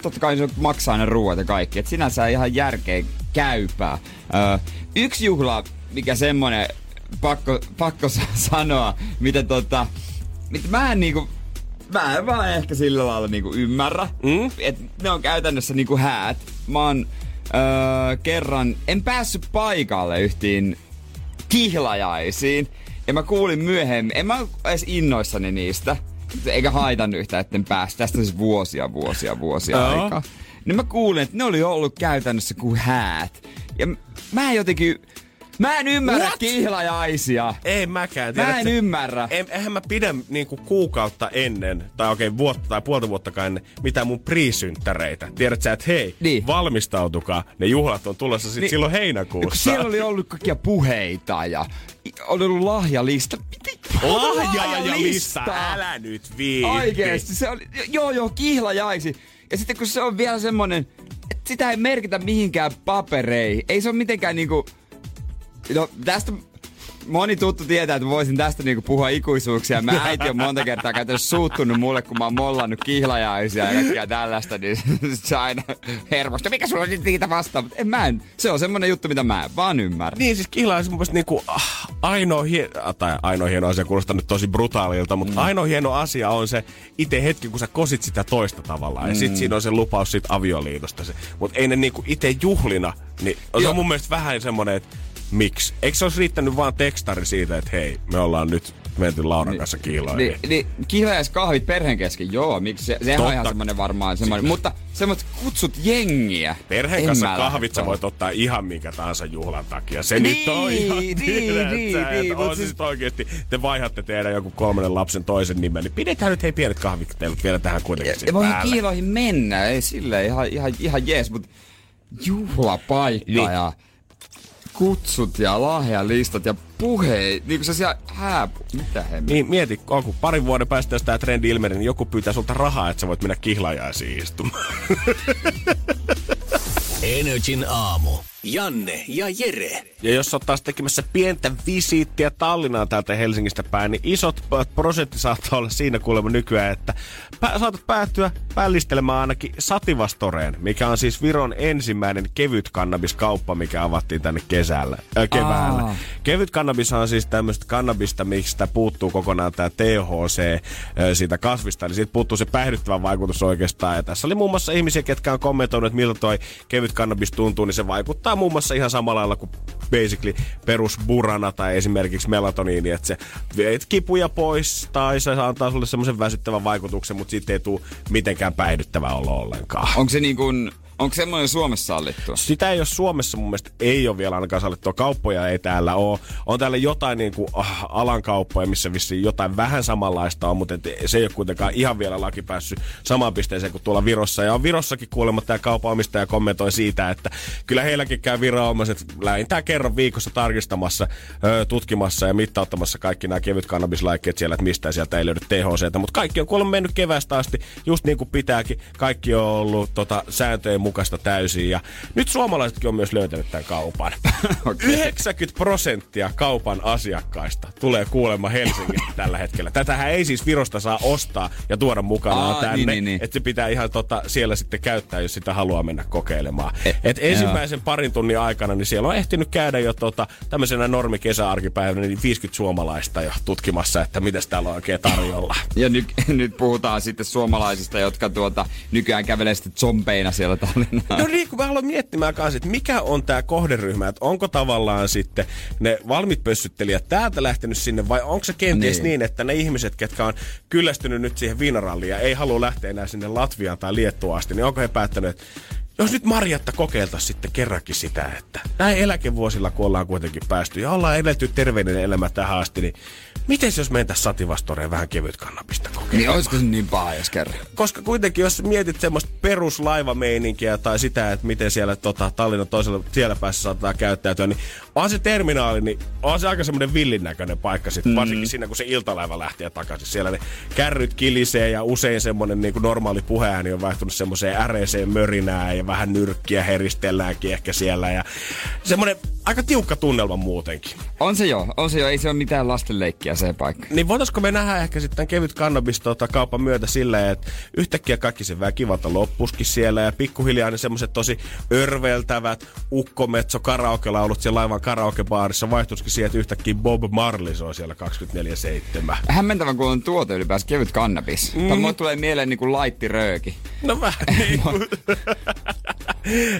totta kai se maksaa ne ruoat ja kaikki. Et sinänsä ihan järkeä käypää. Ö, yksi juhla, mikä semmonen, pakko, pakko sa- (laughs) sanoa, mitä tota, mitä mä en niinku, mä en vaan ehkä sillä lailla niinku ymmärrä. Mm? Et ne on käytännössä niinku häät. Mä oon öö, kerran, en päässyt paikalle yhtiin kihlajaisiin. Ja mä kuulin myöhemmin, en mä edes innoissani niistä. Eikä haitannut yhtään, etten päästä. Tästä on siis vuosia, vuosia, vuosia Joo. aikaa. Niin mä kuulin, että ne oli ollut käytännössä kuin häät. Ja mä en jotenkin... Mä en ymmärrä What? kihlajaisia. Ei mäkään. Mä en tiedätkö? ymmärrä. En, eihän mä pidä niinku kuukautta ennen, tai okei vuotta tai puolta vuotta ennen, mitään mun priisynttäreitä. Tiedät sä, että hei, Niin. valmistautukaa. Ne juhlat on tulossa sit Niin. silloin heinäkuussa. siellä oli ollut kaikkia puheita ja oli ollut lahjalista. Lahjalista, älä nyt viitti. Oikeesti, se oli, joo joo, kihlajaisi. Ja sitten kun se on vielä semmonen, että sitä ei merkitä mihinkään papereihin. Ei se ole mitenkään niinku... No tästä moni tuttu tietää, että voisin tästä niinku puhua ikuisuuksia. Mä äiti on monta kertaa käytännössä suuttunut mulle, kun mä oon mollannut kihlajaisia ja kaikkea tällaista, niin (laughs) se aina hermosta. Mikä sulla on nyt niitä vastaan? Mut En mä en. Se on semmonen juttu, mitä mä en vaan ymmärrä. Niin siis kihla on mun mielestä niinku ah, ainoa, hie- ah, tai ainoa hieno asia, kuulostaa nyt tosi brutaalilta, mutta mm. ainoa hieno asia on se itse hetki, kun sä kosit sitä toista tavallaan. Mm. Ja sit siinä on se lupaus siitä avioliitosta. Se. Mutta ei ne niinku itse juhlina, niin se Joo. on mun mielestä vähän semmonen, että miksi? Eikö se olisi riittänyt vaan tekstari siitä, että hei, me ollaan nyt menty Lauran kanssa kiiloihin. Niin, niin kihlajaiskahvit perheen kesken, joo, miksi se, sehän on Totta. ihan semmonen varmaan semmonen, mutta semmoiset kutsut jengiä. Perheen en kanssa kahvit sä voit ottaa ihan minkä tahansa juhlan takia. Se Niin, nyt on ihan niin, niin, niin, mut on siis- siis oikeesti, te vaihatte teidän joku kolmannen lapsen toisen nimen, niin pidetään nyt hei pienet kahvit teille vielä tähän kuitenkin Ja voihan päälle. kiiloihin mennä, ei silleen ihan, ihan, ihan jees, mutta juhlapaikka Niin. ja kutsut ja lahjalistat ja puheet, niin kuin se siellä hääpu, mitä he Niin mieti, on, kun parin vuoden päästä, jos tämä trendi ilmenee, niin joku pyytää sulta rahaa, että sä voit mennä kihlajaisiin istumaan. Energin aamu. Janne ja Jere. Ja jos oot taas tekemässä pientä visiittiä Tallinnaan täältä Helsingistä päin, niin isot prosentti saattaa olla siinä kuulemma nykyään, että pä- saatat päättyä pällistelemään ainakin Sativastoreen, mikä on siis Viron ensimmäinen kevyt kannabiskauppa, mikä avattiin tänne kesällä, äh, keväällä. Aa. Kevyt kannabis on siis tämmöistä kannabista, mistä puuttuu kokonaan tämä THC äh, siitä kasvista, eli siitä puuttuu se päihdyttävä vaikutus oikeastaan. Ja tässä oli muun muassa ihmisiä, ketkä on kommentoinut, että miltä toi kevyt kannabis tuntuu, niin se vaikuttaa muun muassa ihan samalla lailla kuin basically perus burana tai esimerkiksi melatoniini, että se viet kipuja pois tai se antaa sulle semmoisen väsyttävän vaikutuksen, mutta siitä ei tule mitenkään päihdyttävä olo ollenkaan. Onko se niin kuin, onko semmoinen Suomessa sallittua? Sitä ei ole Suomessa mun mielestä ei ole vielä ainakaan sallittua. Kauppoja ei täällä ole. On täällä jotain niin kuin, ah, alan kauppoja, missä vissiin jotain vähän samanlaista on, mutta et se ei ole kuitenkaan ihan vielä laki päässyt samaan pisteeseen kuin tuolla Virossa. Ja on Virossakin kuulemma tämä kaupan omistaja kommentoi siitä, että kyllä heilläkin käy viranomaiset lähintään kerran viikossa tarkistamassa, tutkimassa ja mittauttamassa kaikki nämä kevyt kannabislaikkeet siellä, että mistä sieltä ei löydy THCtä. Mutta kaikki on kuulemma mennyt kevästä asti, just niin kuin pitääkin. Kaikki on ollut tota, sääntöjen mukaista täysin. Ja nyt suomalaisetkin on myös löytänyt tämän kaupan. (laughs) Okei. 90 prosenttia kaupan asiakkaista tulee kuulemma Helsingistä tällä hetkellä. Tätähän ei siis Virosta saa ostaa ja tuoda mukanaan Aa, tänne. niin, niin, niin. Että se pitää ihan tota, siellä sitten käyttää, jos sitä haluaa mennä kokeilemaan. E- Et ensimmäisen parin tunnin aikana, niin siellä on ehtinyt käydä jo tota, tämmöisenä normi kesäarkipäivänä niin 50 suomalaista jo tutkimassa, että mitä täällä on oikein tarjolla. Ja nyt, (laughs) nyt puhutaan sitten suomalaisista, jotka tuota, nykyään kävelee sitten zombeina siellä Tallinnaan. No niin, kun mä haluan miettimään kanssa, että mikä on tämä kohderyhmä, että onko tavallaan sitten ne valmit pössyttelijät täältä lähtenyt sinne vai onko se kenties niin. Niin. että ne ihmiset, ketkä on kyllästynyt nyt siihen viinaralliin ja ei halua lähteä enää sinne Latviaan tai Liettuaan asti, niin onko he päättänyt, että jos nyt Marjatta kokeiltaisiin sitten kerrankin sitä, että näin eläkevuosilla, kun ollaan kuitenkin päästy ja ollaan eletty terveinen elämä tähän asti, niin miten jos mentäisiin Sativastoreen vähän kevyt kannabista kokeilemaan? Niin olisiko se niin paha, jos kerran? koska kuitenkin jos mietit semmoista peruslaivameininkiä tai sitä, että miten siellä tota, Tallinnan toisella siellä päässä saattaa käyttäytyä, niin on se terminaali, niin on se aika semmoinen villin näköinen paikka sitten, mm. varsinkin siinä kun se iltalaiva lähtee takaisin. Siellä ne kärryt kilisee ja usein semmoinen niin kuin normaali puheääni on vaihtunut semmoiseen äreeseen mörinään ja vähän nyrkkiä heristelläänkin ehkä siellä ja semmoinen aika tiukka tunnelma muutenkin. On se jo, on se jo, ei se ole mitään lastenleikkiä se paikka. Niin voitaisko me nähdä ehkä sitten kevyt kannabis tota, kaupan myötä silleen, että yhtäkkiä kaikki se väkivalta loppuskin siellä ja pikkuhiljaa ne semmoiset tosi örveltävät ukkometso karaoke-laulut siellä laivan karaokebaarissa vaihtuisikin siihen, että yhtäkkiä Bob Marley soi siellä 24-7. Hämmentävän kun on tuote ylipäänsä kevyt kannabis. Mm. Tai mulle tulee mieleen niinku laitti rööki. No vähän niin kuin.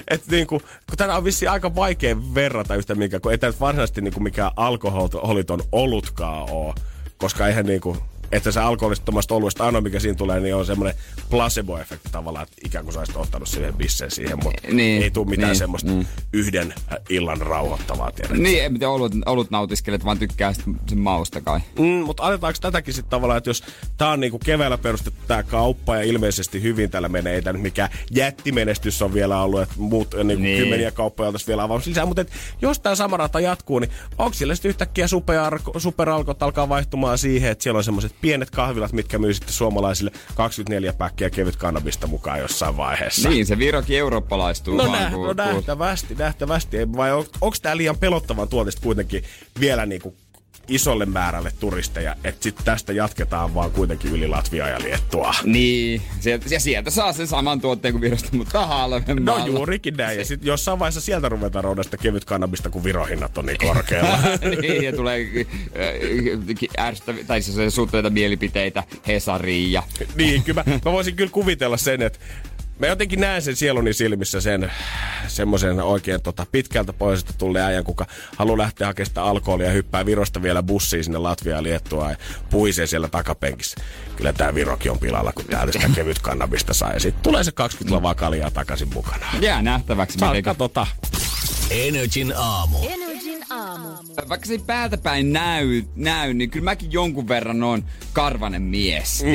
Et niin kuin, kun tänä on vissiin aika vaikea verrata yhtä mikä, kun ei tämä varsinaisesti niin mikään alkoholiton olutkaan ole. Koska eihän niin kuin, että se alkoholittomasta oluesta ainoa, mikä siinä tulee, niin on semmoinen placebo-efekti tavallaan, että ikään kuin sä olisit ottanut siihen bisseen siihen, mutta Niin, ei tule mitään niin, semmoista mm. yhden äh, illan rauhoittavaa, tiedät. Niin, en tiedä, olut, olut nautiskelet, vaan tykkää sen mausta kai. Mm, mutta otetaanko tätäkin sitten tavallaan, että jos tämä on niinku keväällä perustettu tämä kauppa ja ilmeisesti hyvin tällä menee, ei mikään jättimenestys on vielä ollut, että muut niinku Niin. niin. kymmeniä kauppoja oltaisiin vielä avaus lisää, mutta et, jos tämä sama rata jatkuu, niin onko siellä sitten yhtäkkiä superalko, superalkot alkaa vaihtumaan siihen, että siellä on semmoiset pienet kahvilat, mitkä myy sitten suomalaisille 24 päkkiä kevyt kannabista mukaan jossain vaiheessa. Niin, se Virokin eurooppalaistuu No, vaan. nä, kun- no kun- nähtävästi, nähtävästi. Vai on, onko tämä liian pelottavan tuotista kuitenkin vielä niinku isolle määrälle turisteja, että sitten tästä jatketaan vaan kuitenkin yli Latvia ja Liettua. Niin, sieltä, ja sieltä saa sen saman tuotteen kuin Virosta, mutta No halvemmalla. juurikin näin. Ja sitten jossain vaiheessa sieltä ruvetaan roudasta kevyt kannabista, kun virohinnat on niin korkealla. (laughs) niin, ja tulee äh, ärsyttäviä, tai siis suuttuneita mielipiteitä Hesariin ja niin, kyllä mä, mä voisin kyllä kuvitella sen, että Mä jotenkin näen sen sieluni silmissä sen semmoisen oikein tota, pitkältä pohjoisesta tulleen äijän, kuka haluaa lähteä hakemaan sitä alkoholia ja hyppää Virosta vielä bussiin sinne Latviaan ja Liettuaan ja puhisee siellä takapenkissä. Kyllä tää Virokin on pilalla, kun täältä sitä kevyt kannabista saa. Ja sitten tulee se 20 lavaa kaljaa takaisin mukana. jää nähtäväksi. Saa miten- katota. Energin aamu. Energin aamu. Vaikka se ei päältä päin näy, näy, niin kyllä mäkin jonkun verran on karvanen mies. Mm.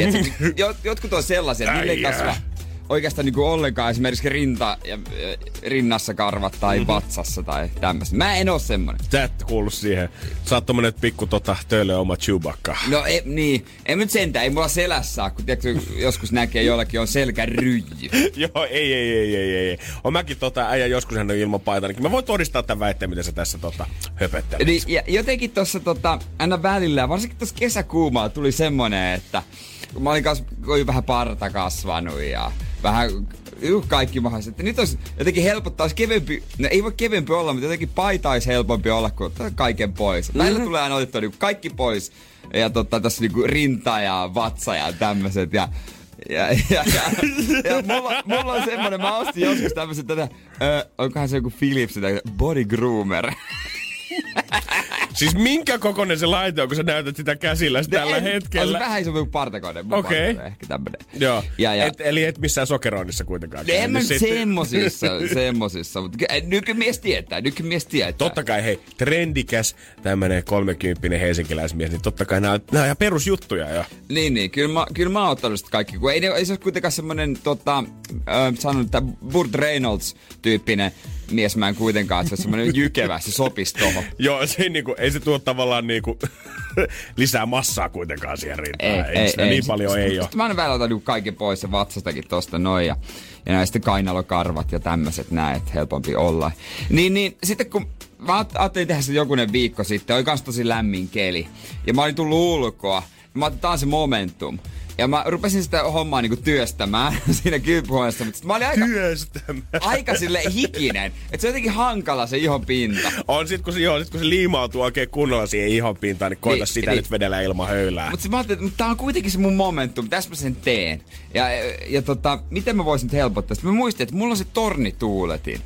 Tiedätkö, jotkut on sellaisia, että niille ei kasva oikeastaan niinku ollenkaan esimerkiksi rinta, ja, rinnassa karvat tai Mm-hmm. vatsassa tai tämmöistä. Mä en oo semmonen. Sä et kuulu siihen. Sä oot tommonen pikku tota, töille oma Chewbacca. No ei, niin, ei nyt sentään, ei mulla selässä saa, kun tiedätkö, joskus näkee jollakin on selkä ryijy. (laughs) Joo, ei, ei, ei, ei, ei. On mäkin tota, äijä joskus hän on ilman paitanikin. Mä voin todistaa tämän väitteen, mitä sä tässä tota, höpöttelet. Niin, ja jotenkin tuossa tota, aina välillä, varsinkin tuossa kesäkuumalla tuli semmonen, että kun mä olin kas, olin vähän parta kasvanut ja vähän kaikki mahdolliset. Että nyt olisi jotenkin helpottaa, olisi kevempi, no ei voi kevempi olla, mutta jotenkin paita olisi helpompi olla, kun ottaa kaiken pois. Välillä tulee aina otettua niin kaikki pois. Ja tota, tässä niinku rinta ja vatsa ja tämmöiset. Ja, ja, ja, ja, ja mulla, mulla, on semmonen, mä ostin joskus tämmösen tätä, ö, onkohan se joku Philips, body groomer. Siis minkä kokoinen se laite on, kun sä näytät sitä käsillä tällä En- hetkellä? On se vähän isompi kuin partakoinen. Okei. partakoinen, Ehkä tämmönen. Joo. Ja, ja, Et, eli et missään sokeroinnissa kuitenkaan. en mä nyt semmosissa, semmosissa, mutta ky- nykymies tietää, nykymies tietää. Totta kai, hei, trendikäs tämmönen 30 helsinkiläismies, niin totta kai nämä on, nää on ihan perusjuttuja jo. Niin, niin, kyllä mä, kyllä mä oon ottanut sitä kaikki, kun ei, ne- ei se ole kuitenkaan semmonen, tota, äh, sanon, että Burt Reynolds-tyyppinen mies mä en kuitenkaan, se on semmonen (laughs) jykevä, se sopisi tohon. Joo, se niinku, ei se tuo tavallaan niinku, (laughs) lisää massaa kuitenkaan siihen rintaan. Ei, sitä niin paljon ei ole. Sitten mä aina välillä otan niinku kaiken pois ja vatsastakin tosta noin ja, ja näistä kainalokarvat ja tämmöiset näin, että helpompi olla. Niin, niin sitten kun mä ajattelin tehdä se jokunen viikko sitten, oli kans tosi lämmin keli. Ja mä olin tullut ulkoa. Mä tää on se momentum. Ja mä rupesin sitä hommaa niinku työstämään (laughs) siinä kylpyhuoneessa, mutta sit mä olin aika, Työstämään. aika sille hikinen. Että se on jotenkin hankala se ihon pinta. On sit kun, se, joo, sit kun se liimautuu oikein kunnolla siihen ihon pintaan, niin koita Niin, sitä niin. nyt vedellä ilman höylää. Mutta mä ajattelin, että tää on kuitenkin se mun momentum, tässä mä sen teen. Ja, ja tota, miten mä voisin nyt helpottaa sitä? Mä muistin, että mulla on se tornituuletin.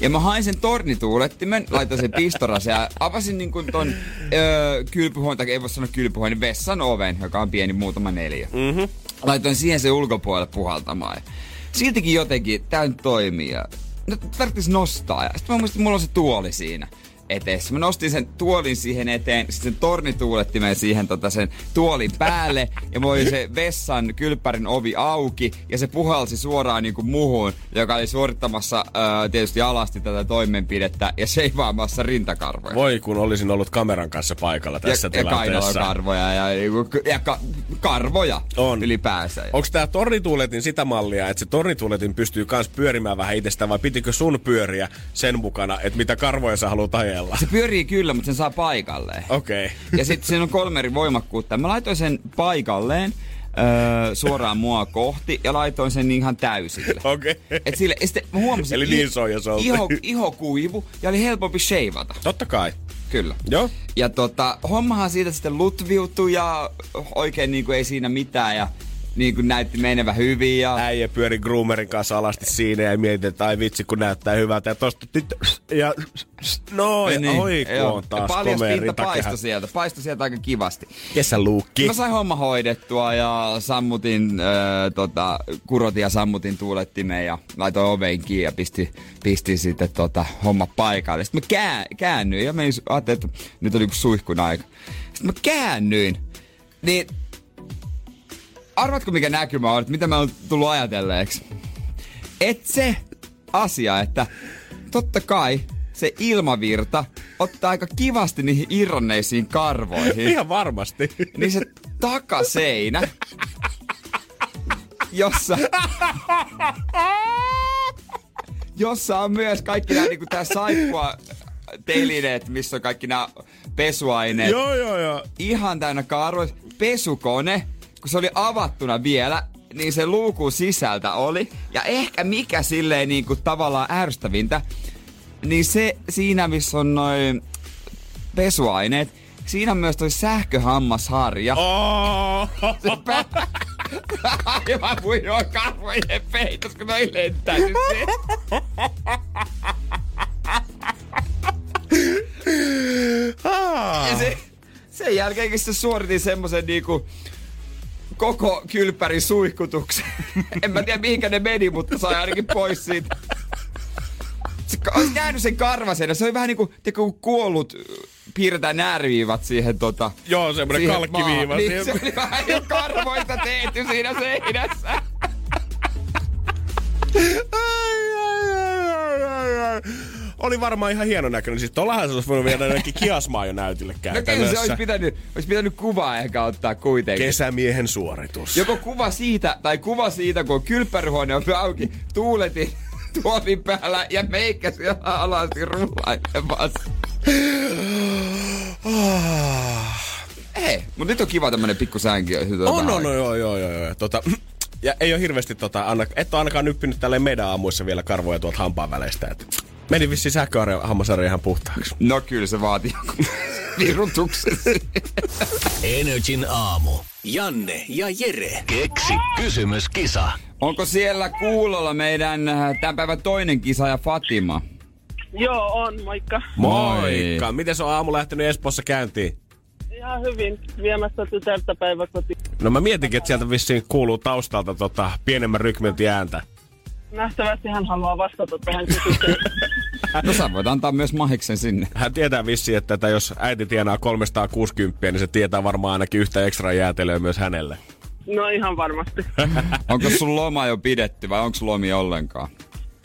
Ja mä hain sen tornituulettimen, laitoin sen pistoraseen ja avasin niin kuin ton öö, kylpyhuoneen, tai ei voi sanoa kylpyhuoneen, vessan oven, joka on pieni muutama neljä. Mm-hmm. Laitoin siihen sen ulkopuolelle puhaltamaan. Siltikin jotenkin tää nyt toimii. Ja, no, tarvitsisi nostaa. Ja sitten mä muistin, että mulla on se tuoli siinä eteessä. Mä nostin sen tuolin siihen eteen, sitten sen tornituulettimen siihen tota sen tuolin päälle, ja mulla oli se vessan kylppärin ovi auki, ja se puhalsi suoraan niinku muhun, joka oli suorittamassa ää, tietysti alasti tätä toimenpidettä, ja seivaamassa rintakarvoja. Voi kun olisin ollut kameran kanssa paikalla tässä ja, ja tilanteessa. kainalokarvoja ja, niinku- ja ka, karvoja On. ylipäänsä. Onko tämä tornituuletin sitä mallia, että se tornituuletin pystyy kans pyörimään vähän itsestään, vai pitikö sun pyöriä sen mukana, että mitä karvoja sä haluat ajella? Se pyörii kyllä, mutta sen saa paikalleen. Okei. Okay. Ja sitten siinä on kolme eri voimakkuutta. Mä laitoin sen paikalleen öö, suoraan mua kohti ja laitoin sen ihan täysille. Okei. Et sille, ja sitten mä huomasin, Eli niin soija se iho, iho kuivu ja oli helpompi sheivata. Totta kai. Kyllä. Joo. Ja tota, hommahan siitä sitten lutviutui ja oikein niin kuin ei siinä mitään. Ja niin kuin näytti menevä hyvin ja... Äijä pyöri groomerin kanssa alasti siinä ja mietin, että ai vitsi kun näyttää hyvältä. Ja tosta tyttö, ja no, ja niin, oi kun on taas ja komea pinta rintakehä. sieltä, paistoi sieltä aika kivasti. Kesäluukki. Mä sain homma hoidettua ja sammutin, äh, tota, kurotin ja sammutin tuulettimeen ja laitoin oven kiinni ja pisti, pisti sitten tota, homma paikalle. Sitten mä kää, käännyin ja menin, ajattelin, että nyt oli suihkun aika. Sitten mä käännyin, niin arvatko mikä näkymä on, että mitä mä oon tullut ajatelleeksi? Et se asia, että totta kai se ilmavirta ottaa aika kivasti niihin irronneisiin karvoihin Ihan varmasti. niin se takaseinä, jossa, jossa on myös kaikki nämä niinku tää saippua telineet, missä on kaikki nämä pesuaineet. joo, joo, joo. Ihan täynnä karvoja. Pesukone, kun se oli avattuna vielä, niin se luukun sisältä oli. Ja ehkä mikä silleen niinku tavallaan ärsyttävintä, niin se siinä missä on noin pesuaineet, siinä on myös toi sähköhammasharja. Oh. Se pää... Aivan puinoa karvojen peitos, kun noi lentäisi se. Ja se, sen jälkeenkin se suoritin semmosen niinku koko kylpärin suihkutuksen. (laughs) en mä tiedä mihinkä ne meni, mutta sai ainakin pois siitä. Se olisi käynyt sen karvasen. Se oli vähän niinku, tiedätkö, kun kuollut piirretään nääriviivat siihen tota... Joo, semmonen siihen kalkkiviiva maahan. Niin, se oli vähän jo karvoista tehty siinä seinässä. Ai, ai, ai, ai, ai. Oli varmaan ihan hieno näköinen. Siis tollahan se olisi voinut viedä ainakin kiasmaa jo näytille No kyllä se käytännössä. olisi pitänyt, olisi pitänyt kuvaa ehkä ottaa kuitenkin. Kesämiehen suoritus. Joko kuva siitä, tai kuva siitä, kun kylppärihuone on auki, tuuletin (laughs) tuolin päällä ja meikä siellä alasti rullailemassa. Ei, mutta nyt on kiva tämmönen pikku sänki. On, on, on, joo, joo, joo, joo. Tota, ja ei ole hirveästi tota, anna, et ole ainakaan nyppinyt tälleen meidän aamuissa vielä karvoja tuolta hampaan väleistä. Et meni vissiin sähköhammasarja ihan puhtaaksi. No kyllä se vaatii jonkun (laughs) virutuksen. Energin aamu. Janne ja Jere. Keksi kysymyskisa. Onko siellä kuulolla meidän äh, tämän päivän toinen kisaaja Fatima? Joo, on, moikka. Moikka! Miten se on aamu lähtenyt Espoossa käyntiin? Ihan hyvin viemässä tytärtä päiväkotiin. No mä mietinkin, että sieltä vissiin kuuluu taustalta tota, pienemmän rykmentin ääntä. Nähtävästi hän haluaa vastata tähän kysymykseen. (laughs) No sä voit antaa myös mahiksen sinne. Hän tietää vissiin, että tätä, jos äiti tienaa 360, niin se tietää varmaan ainakin yhtä ekstra jäätelöä myös hänelle. No ihan varmasti. (laughs) Onko sun loma jo pidetty vai onko lomia ollenkaan?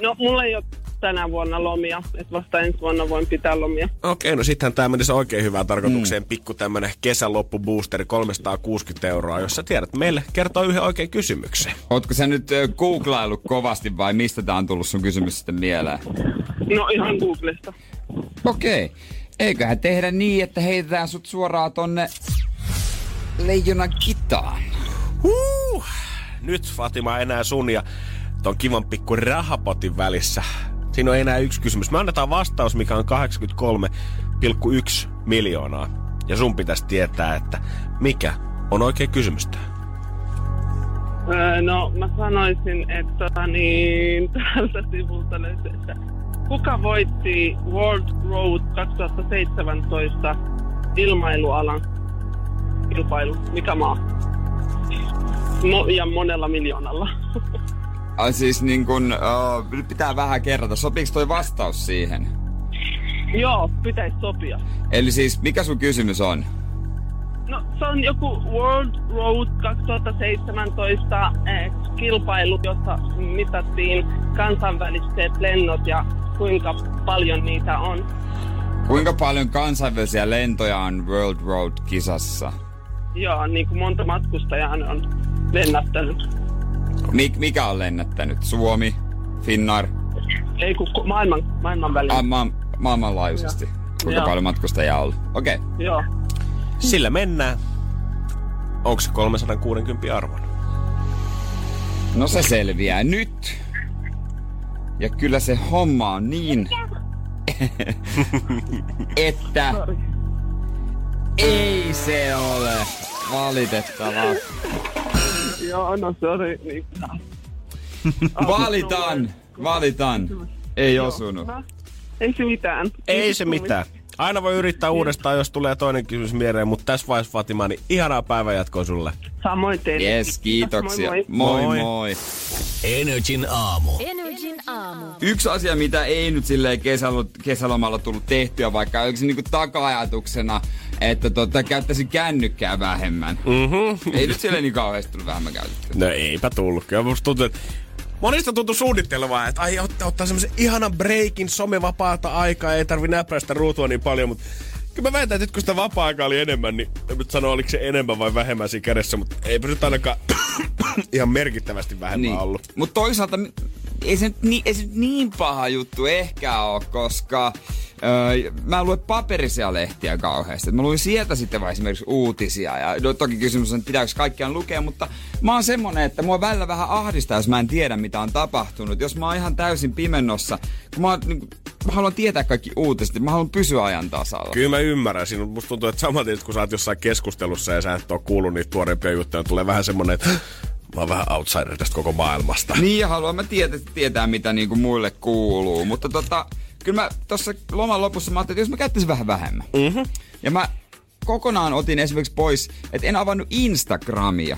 No mulla ei ole tänä vuonna lomia, että vasta ensi vuonna voin pitää lomia. Okei, no sittenhän tämä menisi oikein hyvään tarkoitukseen. Mm. Pikku tämmönen kesäloppuboosteri 360 euroa, jos sä tiedät meille kertoo yhden oikein kysymyksen. Ootko sä nyt ö, googlailut kovasti vai mistä tää on tullut sun kysymys sitten mieleen? No ihan Googlesta. Okei. Eiköhän tehdä niin, että heitetään sut suoraan tonne leijonan kitaan. Huh. Nyt Fatima enää sun ja ton kivan pikku rahapotin välissä. Siinä on enää yksi kysymys. Me annetaan vastaus, mikä on 83,1 miljoonaa. Ja sun pitäisi tietää, että mikä on oikein kysymystä. Öö, no mä sanoisin, että niin, (laughs) tältä sivulta löytyy, että kuka voitti World Road 2017 ilmailualan kilpailu? Mikä maa? Mo- ja monella miljoonalla. (laughs) Ai siis niin kun, uh, pitää vähän kerrata. Sopiiko toi vastaus siihen? Joo, pitäisi sopia. Eli siis, mikä sun kysymys on? No se on joku World Road 2017 eh, kilpailu, jossa mitattiin kansainväliset lennot ja kuinka paljon niitä on. Kuinka paljon kansainvälisiä lentoja on World Road-kisassa? Joo, niin kuin monta matkustajaa on lennättänyt. Mik, mikä on lennättänyt? Suomi? Finnair? Ei kun ku- maailman, maailman välillä. Ah, ma- maailmanlaajuisesti. Kuinka Joo. paljon matkustajia on ollut? Okei. Okay. Joo. Sillä mennään. Onko se 360 arvon? No se selviää nyt. Ja kyllä se homma on niin, (laughs) että ei se ole valitettavaa. Joo, no sori. Niin. Valitan, valitan. Ei osunut. No, ei se mitään. Ei se mitään. Aina voi yrittää uudestaan, jos tulee toinen kysymys mieleen, mutta tässä vaiheessa Fatima, niin ihanaa päivänjatkoa sulle. Samoin teille. Yes, kiitoksia. Moi, Moi Moi. moi. Energin aamu. Energin aamu. Yksi asia, mitä ei nyt silleen kesälo, kesälomalla tullut tehtyä, vaikka se niinku taka-ajatuksena, että tota, käyttäisin kännykkää vähemmän. Mm-hmm. Ei nyt silleen niin kauheasti tullut vähemmän käytettyä. No eipä tullut. Kyllä musta tuntuu, että Monista tuntuu suunnittelevaa, että ai ottaa, ottaa semmoisen ihanan breikin somevapaata aikaa, ei tarvi näppäistä ruutua niin paljon, mutta kyllä mä väitän, että nyt kun sitä vapaa-aikaa oli enemmän, niin en nyt sano, oliko se enemmän vai vähemmän siinä kädessä, mutta eipä nyt ainakaan (coughs) ihan merkittävästi vähemmän Niin. ollut. Mutta toisaalta ei se, nyt niin, ei se nyt niin paha juttu ehkä ole, koska öö, mä en lue paperisia lehtiä kauheasti. Mä luin sieltä sitten vaan esimerkiksi uutisia. Ja no, toki kysymys on, että pitääkö kaikkiaan lukea, mutta mä oon semmonen, että mua välillä vähän ahdistaa, jos mä en tiedä, mitä on tapahtunut. Jos mä oon ihan täysin pimennossa, kun mä, oon, niin, mä haluan tietää kaikki uutiset, mä haluan pysyä ajan tasalla. Kyllä mä ymmärrän. Siinä on- musta tuntuu, että saman tien, kun sä oot jossain keskustelussa ja sä et ole kuullut niitä tuoreimpia juttuja, tulee vähän semmonen, että mä oon vähän outsider tästä koko maailmasta. Niin, ja haluan mä tietää, tietää mitä niinku muille kuuluu. Mutta tota, kyllä mä tuossa loman lopussa mä ajattelin, että jos mä käyttäisin vähän vähemmän. Mm-hmm. Ja mä kokonaan otin esimerkiksi pois, että en avannut Instagramia.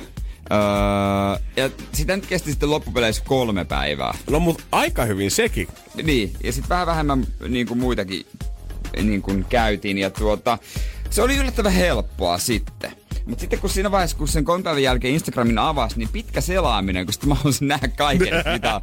Öö, ja sitä nyt kesti sitten loppupeleissä kolme päivää. No mut aika hyvin sekin. Niin, ja sitten vähän vähemmän niin kuin muitakin niin kuin käytiin. Ja tuota, se oli yllättävän helppoa sitten. Mutta sitten kun siinä vaiheessa, kun sen päivän jälkeen Instagramin avasi, niin pitkä selaaminen, kun sitten mä haluaisin nähdä kaiken, mitä.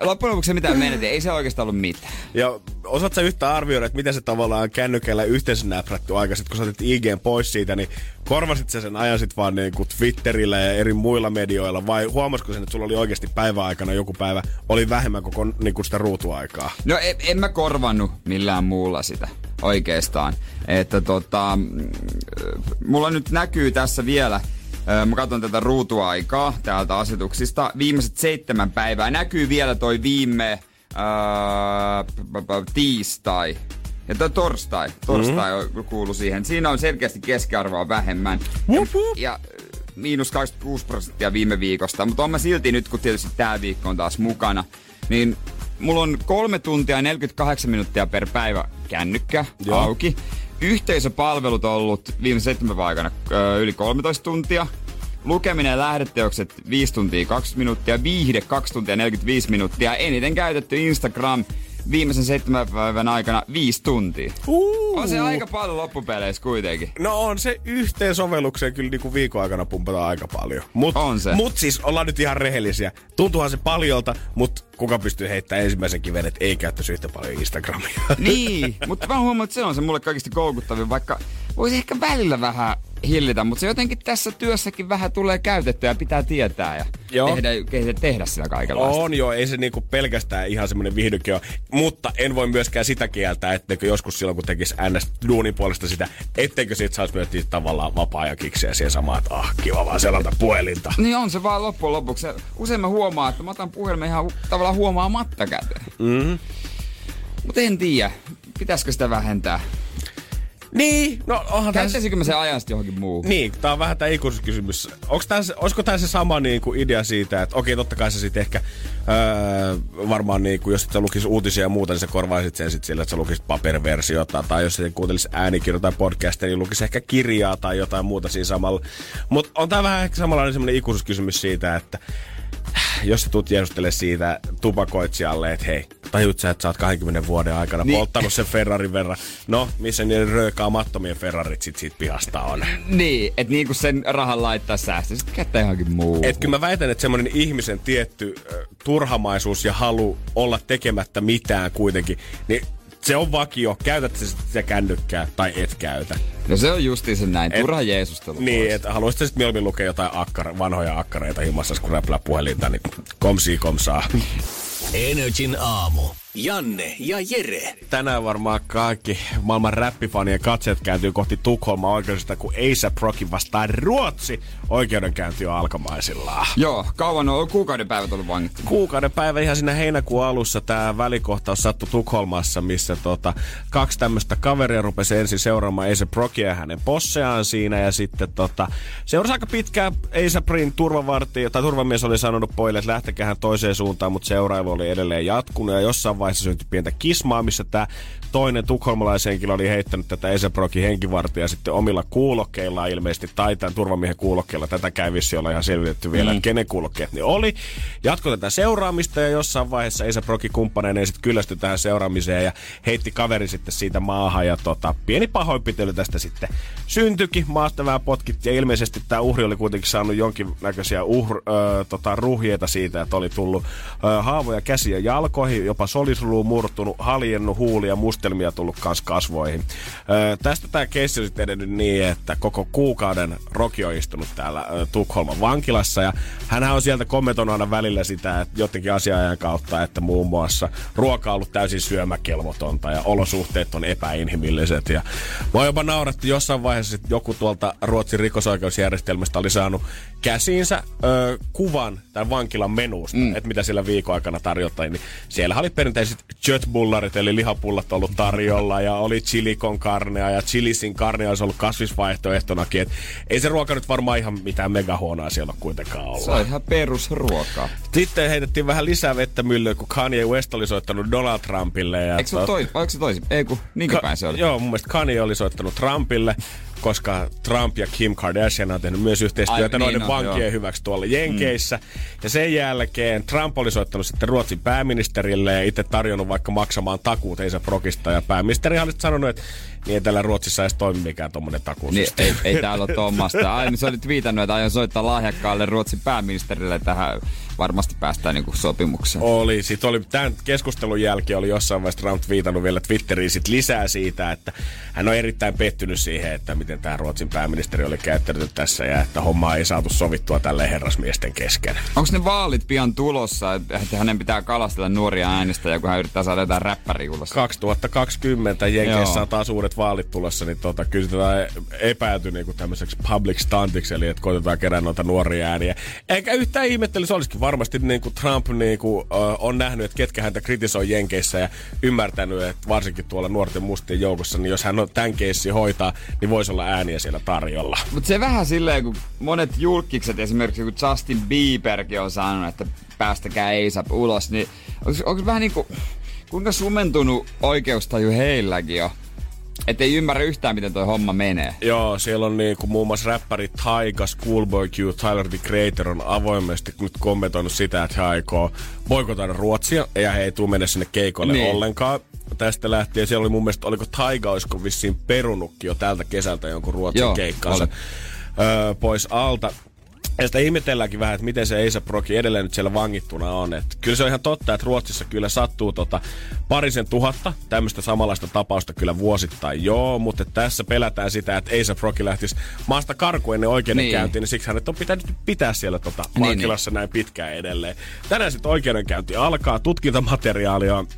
Loppujen lopuksi se mitä menetin, ei se oikeastaan ollut mitään. Ja osaat sä yhtään arvioida, että miten se tavallaan kännykällä yhteensä näprätty aika, sit kun sä otit IGn pois siitä, niin korvasit sä sen ajan sit vaan niin kuin Twitterillä ja eri muilla medioilla, vai huomasiko sen, että sulla oli oikeasti päiväaikana joku päivä, oli vähemmän koko niin kuin sitä ruutuaikaa? No en, en mä korvannut millään muulla sitä oikeastaan. Että tota, mulla nyt näkyy tässä vielä, mä katson tätä ruutuaikaa täältä asetuksista, viimeiset seitsemän päivää. Näkyy vielä toi viime ää, tiistai. Ja toi torstai, torstai mm-hmm. kuuluu siihen. Siinä on selkeästi keskiarvoa vähemmän. Ja, ja miinus 26 prosenttia viime viikosta. Mutta on mä silti nyt, kun tietysti tää viikko on taas mukana, niin mulla on kolme tuntia ja 48 minuuttia per päivä kännykkä Joo. auki. Yhteisöpalvelut on ollut viime seitsemän aikana ö, yli 13 tuntia. Lukeminen ja lähdeteokset 5 tuntia 20 minuuttia, viihde 2 tuntia 45 minuuttia. Eniten käytetty Instagram viimeisen seitsemän päivän aikana 5 tuntia. Uh. On se aika paljon loppupeleissä kuitenkin. No on se yhteen sovellukseen kyllä niinku viikon aikana pumpataan aika paljon. Mut, On se. Mut siis ollaan nyt ihan rehellisiä. Tuntuuhan se paljolta, mutta kuka pystyy heittämään ensimmäisen kiven, että ei käyttäisi yhtä paljon Instagramia. (laughs) Niin, mutta mä huomaan, että se on se mulle kaikista koukuttavin, vaikka voisi ehkä välillä vähän hillitä, mutta se jotenkin tässä työssäkin vähän tulee käytettyä ja pitää tietää ja Joo. tehdä, tehdä, tehdä sillä kaikenlaista. On joo, ei se niinku pelkästään ihan semmoinen viihdyke ole. Mutta en voi myöskään sitä kieltää, etteikö joskus silloin kun tekisi NS duunin puolesta sitä, etteikö siitä saisi myös tavallaan vapaa-ajan kiksejä siihen samaan, että ah, kiva vaan selata puhelinta. Niin on se vaan loppujen lopuksi. Se- Usein mä huomaan, että mä otan puhelimen ihan hu- tavallaan huomaamatta käteen. Mm-hmm. Mutta en tiedä, pitäisikö sitä vähentää. Niin, no onhan tässä... Käyttäisikö mä sen ajan sitten johonkin muuhun? Niin, tää on vähän tää ikuisuuskysymys. Onko tää, se- olisiko sama niinku idea siitä, että okei, totta kai sä sit ehkä öö, varmaan niinku, jos et sä lukis uutisia ja muuta, niin sä korvaisit sen sit sillä, että sä lukisit paperiversiota, tai jos sä kuuntelisit äänikirjoa tai podcastia, niin lukis ehkä kirjaa tai jotain muuta siinä samalla. Mutta on tää vähän ehkä samanlainen semmoinen ikuisuuskysymys siitä, että jos sä tulet jeesustelemaan siitä tupakoitsijalle, että hei, tajut sä, että sä oot 20 vuoden aikana niin. Polttanut sen Ferrarin verran. No, missä niiden röökaamattomien Ferrarit sit siitä pihasta on. Niin, että niinku sen rahan laittaa säästöä, sitten käyttää johonkin muuhun. Et kyllä mä väitän, että semmoinen ihmisen tietty turhamaisuus ja halu olla tekemättä mitään kuitenkin, niin se on vakio. Käytät sä sit sitä kännykkää tai et käytä. No se on justiinsa näin, Et- turha jeesustelu. Niin, että haluaisit sitten mieluummin lukea jotain akkar, vanhoja akkareita himassa, kun räplää puhelinta, niin komsii komsaa. (laughs) Energin aamu. Janne ja Jere. Tänään varmaan kaikki maailman räppifanien katseet kääntyy kohti Tukholmaa oikeudesta, kun A$AP Rocky vastaan Ruotsi. Oikeudenkäynti on alkamaisillaan. Joo, kauan on kuukauden päivät ollut vangittu. Kuukauden päivä ihan siinä heinäkuun alussa tämä välikohtaus sattui Tukholmassa, missä tota, kaksi tämmöistä kaveria rupesi ensin seuraamaan A$AP Rockia ja hänen posseaan siinä ja sitten tota, seurasi aika pitkään A$APin turvavartio tai turvamies oli sanonut pojille, että lähtekää toiseen suuntaan, mutta seurailu oli edelleen jatkunut ja jossain vaiheessa syntyi pientä kismaa, missä tämä toinen tukholmalaishenkilö oli heittänyt tätä Esebrokin henkivartia sitten omilla kuulokkeilla ilmeisesti, tai tämän turvamiehen kuulokkeilla. Tätä käy vissi olla ihan selvitetty vielä, mm. että kenen kuulokkeet ne oli. Jatko tätä seuraamista ja jossain vaiheessa Esebrokin kumppaneinen sitten kyllästyi tähän seuraamiseen ja heitti kaveri sitten siitä maahan ja tota, pieni pahoinpitely tästä sitten syntyikin. Maasta vähän potkit ja ilmeisesti tämä uhri oli kuitenkin saanut jonkinnäköisiä uhr, ö, tota, ruhjeita siitä, että oli tullut ö, haavoja käsiä jalkoihin, jopa solisruu murtunut, haljennut huulia, mustelmia tullut kanssa kasvoihin. Ö, tästä tämä keissi on edennyt niin, että koko kuukauden Roki on istunut täällä ö, Tukholman vankilassa ja hän on sieltä kommentoinut aina välillä sitä, että jotenkin asiaajan kautta, että muun muassa ruoka on ollut täysin syömäkelvotonta ja olosuhteet on epäinhimilliset ja mä jopa nauratti jossain vaiheessa, että joku tuolta Ruotsin rikosoikeusjärjestelmästä oli saanut käsiinsä ö, kuvan tämän vankilan menusta, mm. että mitä sillä viikon aikana tarjottiin, niin siellä oli perinteiset jötbullarit, eli lihapullat ollut tarjolla, ja oli chilikon karnea, ja chilisin karnea olisi ollut kasvisvaihtoehtonakin. Et ei se ruoka nyt varmaan ihan mitään megahuonoa siellä kuitenkaan olla. Se on ihan perusruokaa. Sitten heitettiin vähän lisää vettä myllyyn, kun Kanye West oli soittanut Donald Trumpille. Ja Eikö se, tot... toi, vai se toisin? Ei kun, niinkö Ka- päin se oli? Joo, mun mielestä Kanye oli soittanut Trumpille koska Trump ja Kim Kardashian on tehnyt myös yhteistyötä Ai, noiden niin vankien joo. hyväksi tuolla Jenkeissä. Mm. Ja sen jälkeen Trump oli soittanut sitten Ruotsin pääministerille ja itse tarjonnut vaikka maksamaan takuut Eisa Prokista. Ja pääministeri oli sanonut, että niin ei täällä Ruotsissa edes toimi mikään tuommoinen takuusysteemi. Niin, ei, ei täällä ole tuommoista. Ai, se oli viitannut, että aion soittaa lahjakkaalle Ruotsin pääministerille tähän varmasti päästään niinku sopimukseen. Oli. Sitten oli tämän keskustelun jälkeen oli jossain vaiheessa Trump viitannut vielä Twitteriin sit lisää siitä, että hän on erittäin pettynyt siihen, että miten tämä Ruotsin pääministeri oli käyttänyt tässä ja että homma ei saatu sovittua tälle herrasmiesten kesken. Onko ne vaalit pian tulossa, että hänen pitää kalastella nuoria äänestäjiä, kun hän yrittää saada jotain räppäriä 2020 Jenkeissä on taas uudet vaalit tulossa, niin tota, kyllä sitä epäyty niin tämmöiseksi public stuntiksi, eli että koitetaan kerää noita nuoria ääniä. Eikä yhtään ihmettely, se olisikin varmasti niin kuin Trump niin kuin, uh, on nähnyt, että ketkä häntä kritisoi Jenkeissä ja ymmärtänyt, että varsinkin tuolla nuorten mustien joukossa, niin jos hän on tämän keissi hoitaa, niin voisi olla ääniä siellä tarjolla. Mutta se vähän silleen, kun monet julkikset, esimerkiksi kun Justin Bieberkin on sanonut, että päästäkää ASAP ulos, niin onko vähän niin kuin, kuinka sumentunut oikeustaju heilläkin on? Että ei ymmärrä yhtään, miten toi homma menee. Joo, siellä on niin kuin muun muassa räppäri Taiga, Schoolboy Q, Tyler the Creator on avoimesti nyt kommentoinut sitä, että he aikoo boikotoida Ruotsia ja he ei tule mennä sinne keikoille niin. ollenkaan tästä lähtien. Siellä oli mun mielestä, oliko Taiga, olisiko vissiin perunutkin jo tältä kesältä jonkun Ruotsin keikkaansa öö, pois alta. Ja sitä ihmetelläänkin vähän, että miten se Eisa Proki edelleen nyt siellä vangittuna on. Et kyllä se on ihan totta, että Ruotsissa kyllä sattuu tota parisen tuhatta tämmöistä samanlaista tapausta kyllä vuosittain. Joo, mutta tässä pelätään sitä, että Eisa Proki lähtisi maasta karkuun ennen oikeudenkäyntiä, niin. niin siksi hänet on pitänyt pitää siellä tota vankilassa niin, niin. näin pitkään edelleen. Tänään sitten oikeudenkäynti alkaa, tutkintamateriaalia on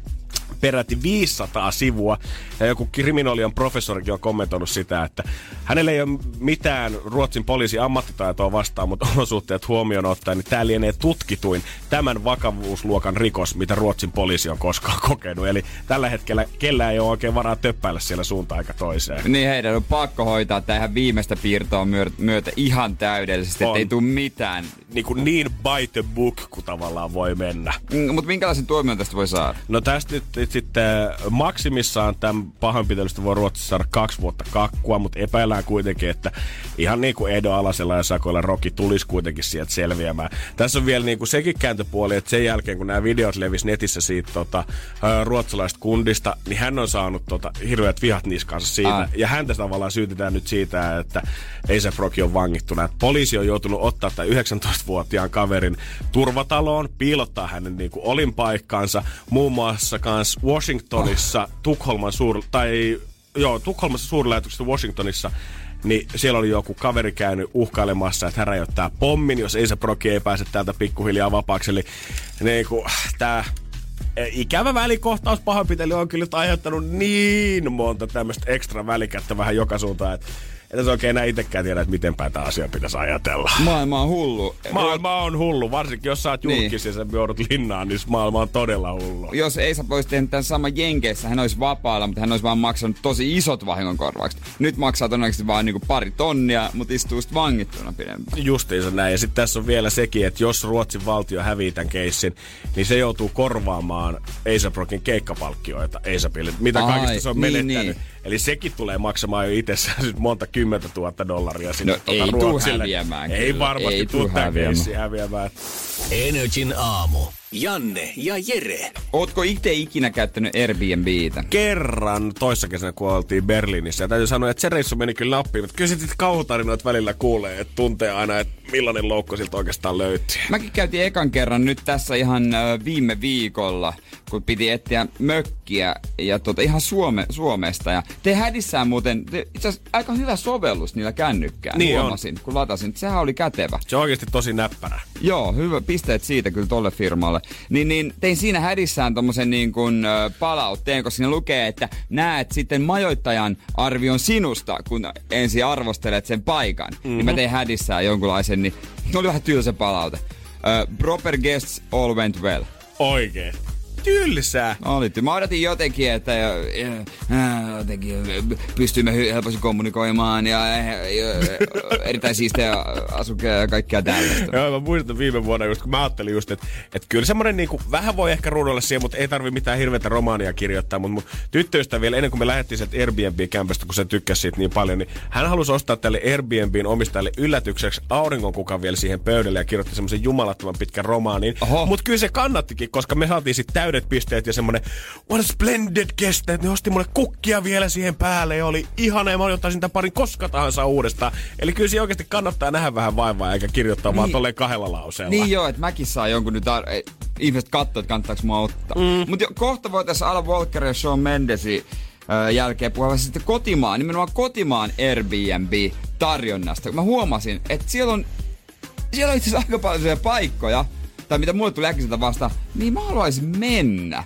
peräti 500 sivua. Ja joku kriminologian professorikin on kommentoinut sitä, että hänellä ei ole mitään Ruotsin poliisi ammattitaitoa vastaan, mutta (laughs) olosuhteet huomioon ottaen, niin tämä lienee tutkituin tämän vakavuusluokan rikos, mitä Ruotsin poliisi on koskaan (laughs) kokenut. Eli tällä hetkellä kellään ei ole oikein varaa töppäillä siellä suuntaan aika toiseen. Niin heidän on pakko hoitaa tähän viimeistä piirtoa myötä ihan täydellisesti, ettei tule mitään. Niin, kuin niin by the book, kun tavallaan voi mennä. Mm, mutta minkälaisen tuomion tästä voi saada? No tästä nyt sitten maksimissaan tämän pahoinpitelystä voi Ruotsissa saada kaksi vuotta kakkua, mutta epäillään kuitenkin, että ihan niin kuin Edo Alasella ja Sakoilla Roki tulisi kuitenkin sieltä selviämään. Tässä on vielä niin kuin sekin kääntöpuoli, että sen jälkeen kun nämä videot levisi netissä siitä tota, ruotsalaista kundista, niin hän on saanut tota, hirveät vihat niskansa siitä. Ah. Ja häntä tavallaan syytetään nyt siitä, että A$AP Rocky on vangittuna. Että poliisi on joutunut ottaa tämän 19-vuotiaan kaverin turvataloon, piilottaa hänen niin kuin olinpaikkaansa, muun muassa kans Washingtonissa. Tukholman suur... tai joo, Tukholmassa suurlähetyksestä Washingtonissa niin siellä oli joku kaveri käynyt uhkailemassa, että hän rajoittaa pommin, jos ei se proki ei pääse täältä pikkuhiljaa vapaaksi. Eli niin kuin, tää ikävä välikohtaus pahoinpitely on kyllä aiheuttanut niin monta tämmöistä ekstra välikättä vähän joka suuntaan, että että se oikein enää itsekään tiedä, että miten päin tämä asia pitäisi ajatella. Maailma on hullu. Maailma on hullu, varsinkin jos sä oot Niin. julkis ja sä joudut linnaan, niin maailma on todella hullu. Jos Eisa olisi tehnyt tämän saman Jenkeissä, hän olisi vapaalla, mutta hän olisi vaan maksanut tosi isot vahingonkorvaukset. Nyt maksaa todennäköisesti vain niinku pari tonnia, mutta istuu sitten vangittuna pidempään. Justiinsa näin. Ja sitten tässä on vielä sekin, että jos Ruotsin valtio hävii tämän keissin, niin se joutuu korvaamaan ASAP-Rockin keikkapalkkioita ASAPille. Mitä Ai, kaikista se on niin, menettänyt. niin. Eli sekin tulee maksamaan jo itsessään (laughs) sit monta kymmentä tuhatta dollaria sinne No tuota ei tuu Ruotsille. häviämään Ei kyllä. varmasti Ei tuu häviämään. häviämään. Energin aamu. Janne ja Jere. Ootko itse ikinä käyttänyt Airbnbtä? Kerran toissa kesänä, kun oltiin Berliinissä. Ja täytyy sanoa, että se reissu meni kyllä nappiin. Mutta kyllä sitten kauhutarinoita välillä kuulee, että tuntee aina, että millainen loukko siltä oikeastaan löytyy. Mäkin käytiin ekan kerran nyt tässä ihan viime viikolla, kun piti etsiä mökkiä ja tota, ihan Suome, Suomesta. Ja te hädissään muuten, te, itse asiassa aika hyvä sovellus niillä kännykkään, Niin on. huomasin, kun latasin. Sehän oli kätevä. Se on oikeasti tosi näppärä. Joo, hyvä. Pisteet siitä kyllä tolle firmalle. Niin, niin tein siinä hädissään tommosen niin kuin palautteen, koska siinä lukee, että näet sitten majoittajan arvion sinusta, kun ensin arvostelet sen paikan. Mm-hmm. Niin mä tein hädissään jonkunlaisen, niin oli vähän tylsä palaute. Ö, proper guests all went well. Oikein. Tylsää. Oli, ty- mä odotin jotenkin, että ja, ja, ää, jotenkin pystyimme hy- helposti kommunikoimaan ja, ja, ja erittäin siistejä asukkeja ja kaikkea tällaista. Joo, mä muistan viime vuonna just, kun mä ajattelin just, että, että kyllä semmonen niinku, vähän voi ehkä ruudulla siihen, mutta ei tarvi mitään hirveätä romaania kirjoittaa, mutta mun tyttöystä vielä ennen kuin me lähdettiin sieltä Airbnb-kämpästä, kun se tykkäsi siitä niin paljon, niin hän halusi ostaa tälle Airbnbin omistajalle yllätykseksi auringonkukan vielä siihen pöydälle ja kirjoitti semmoisen jumalattoman pitkän romaanin. Mutta kyllä se kannattikin, koska me saatiin sitten täydet pisteet ja semmonen what a splendid guest, että ne osti mulle kukkia vielä siihen päälle ja oli ihana ja mä ottaisin sitä parin koska tahansa uudestaan. Eli kyllä se oikeasti kannattaa nähdä vähän vaivaa eikä kirjoittaa niin. vaan tolleen kahdella lauseella. Niin joo, että mäkin saa jonkun nyt ar- ei, ihmiset katsoo, että kannattaako mua ottaa. Mm. Mutta kohta voitaisiin Alan Walker ja Sean Mendesin ö, jälkeen puhua sitten kotimaan, nimenomaan kotimaan Airbnb-tarjonnasta. Mä huomasin, että siellä on, siellä on itse asiassa aika paljon paikkoja, tai mitä mulle tuli äkkiseltä vastaan, niin mä haluaisin mennä.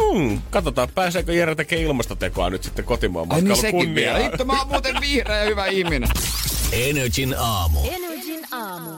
Hmm, katsotaan, pääseekö Jere tekemään ilmastotekoa nyt sitten kotimaan Ai niin matkailu sekin kunniaan. vielä. Hitto, mä oon muuten vihreä ja hyvä ihminen. (laughs) Energin aamu. Energin aamu.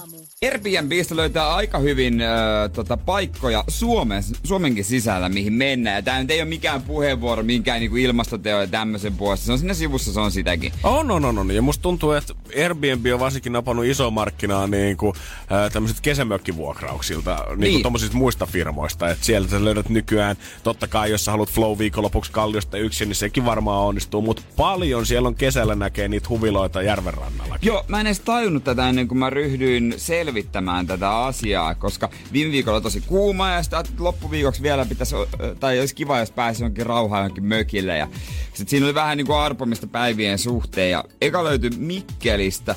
Airbnbistä löytää aika hyvin äh, tota, paikkoja Suomen, Suomenkin sisällä, mihin mennään. Nyt ei ole mikään puheenvuoro, minkään niinku ilmastoteo ja tämmöisen puolesta. Se on siinä sivussa, se on sitäkin. On, on, on, on. Ja musta tuntuu, että Airbnb on varsinkin napannut iso markkinaa niin kuin, äh, tämmöiset kesämökkivuokrauksilta, niin, Niin. kuin tommosista muista firmoista. Että sieltä sä löydät nykyään, totta kai jos sä haluat flow viikonlopuksi kalliosta yksin, niin sekin varmaan onnistuu. Mutta paljon siellä on kesällä näkee niitä huviloita järven rannalla. Joo, mä en edes tajunnut tätä ennen kuin mä ryhdyin selvittämään tätä asiaa, koska viime viikolla tosi kuuma ja sitten että loppuviikoksi vielä pitäisi, tai olisi kiva, jos pääsi jonkin rauhaan jonkin mökille. Ja sit siinä oli vähän niin kuin arpomista päivien suhteen ja eka löytyi Mikkelistä,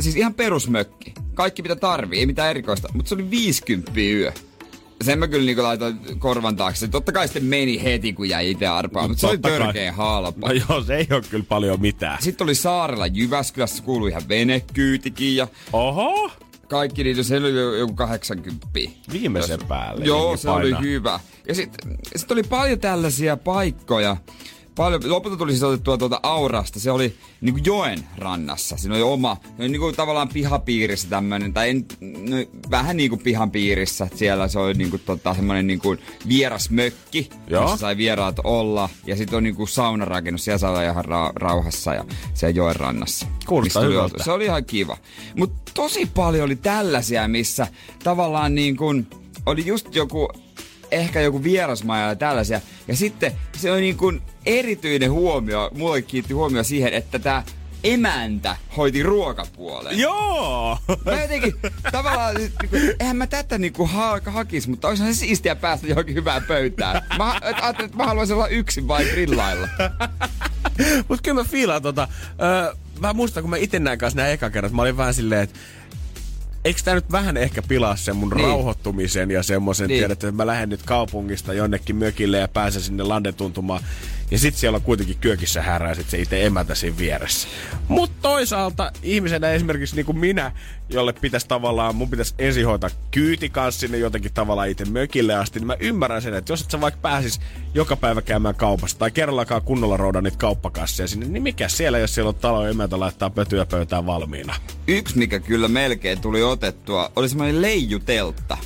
siis ihan perusmökki. Kaikki mitä tarvii, ei mitään erikoista, mutta se oli 50 yö. Sen mä kyllä niinku laitoin korvan taakse. Totta kai sitten meni heti, kun jäi itse arpaan, mutta se oli törkeä halpa. No joo, se ei ole kyllä paljon mitään. Sitten oli saarella Jyväskylässä, kuului ihan venekyytikin ja Oho! kaikki niitä, se oli jo- joku 80. Viimeisen päälle. Joo, se oli painaa. hyvä. Ja sitten sit oli paljon tällaisia paikkoja. Paljon, lopulta tuli siis otettua tuolta Aurasta. Se oli niinku joen rannassa. Siinä oli oma, se oli niinku tavallaan pihapiirissä tämmönen, tai en, no, vähän niinku pihan piirissä. Siellä se oli niinku tota, semmonen niinku vieras mökki, Joo. jossa sai vieraat olla. Ja sitten on niinku saunarakennus, siellä saa olla ihan ra- rauhassa ja siellä joen rannassa. Kuulostaa hyvältä. Se oli ihan kiva. Mutta tosi paljon oli tällaisia, missä tavallaan niin kuin oli just joku, ehkä joku vierasmaja ja tällaisia. Ja sitten se oli niin kuin erityinen huomio, mulle kiitti huomio siihen, että tämä emäntä hoiti ruokapuolen. Joo! Mä jotenkin tavallaan, niinku, eihän mä tätä niinku ha- hakis, mutta olisihan se siistiä päästä johonkin hyvään pöytään. Mä et ajattelin, että mä haluaisin olla yksin vai grillailla. Mut kyllä mä fiilaan tota. Öö, mä muistan, kun mä itse näin kanssa nämä eka kerrat, mä olin vähän silleen, että eikö tää nyt vähän ehkä pilaa sen mun Niin. rauhoittumisen ja semmoisen, niin. tiedät, että mä lähden nyt kaupungista jonnekin mökille ja pääsen sinne landetuntumaan. Ja sit siellä on kuitenkin kyökissä härää sit se itse emäntä siinä vieressä. Mutta toisaalta ihmisenä esimerkiksi niin kuin minä, jolle pitäisi tavallaan, mun pitäisi ensin hoitaa kyyti kanssa sinne jotenkin tavallaan itse mökille asti, niin mä ymmärrän sen, että jos et sä vaikka pääsis joka päivä käymään kaupassa tai kerrallakaan kunnolla rouda niitä kauppakasseja sinne, niin mikä siellä, jos siellä on talon emäntä laittaa pötyä pöytään valmiina? Yksi, mikä kyllä melkein tuli otettua, oli semmoinen leijuteltta.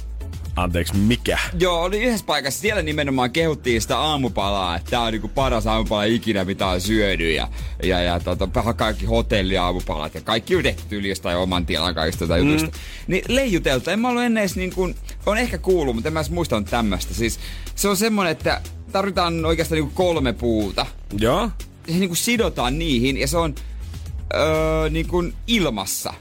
Anteeksi, mikä? Joo, oli yhdessä paikassa. Siellä nimenomaan kehuttiin sitä aamupalaa, että tää on niinku paras aamupala ikinä, mitä on syödy. Ja, ja, ja tota, kaikki hotelliaamupalat ja kaikki on tehty yli jostain oman tilan kaikista mm. jutusta. Niin leijutelta, en mä ollut ennen edes niin kuin, on ehkä kuullut, mutta en mä edes muistanut tämmöstä. Siis se on semmonen, että tarvitaan oikeastaan niinku kolme puuta. Joo. Se niinku sidotaan niihin ja se on öö, niinku ilmassa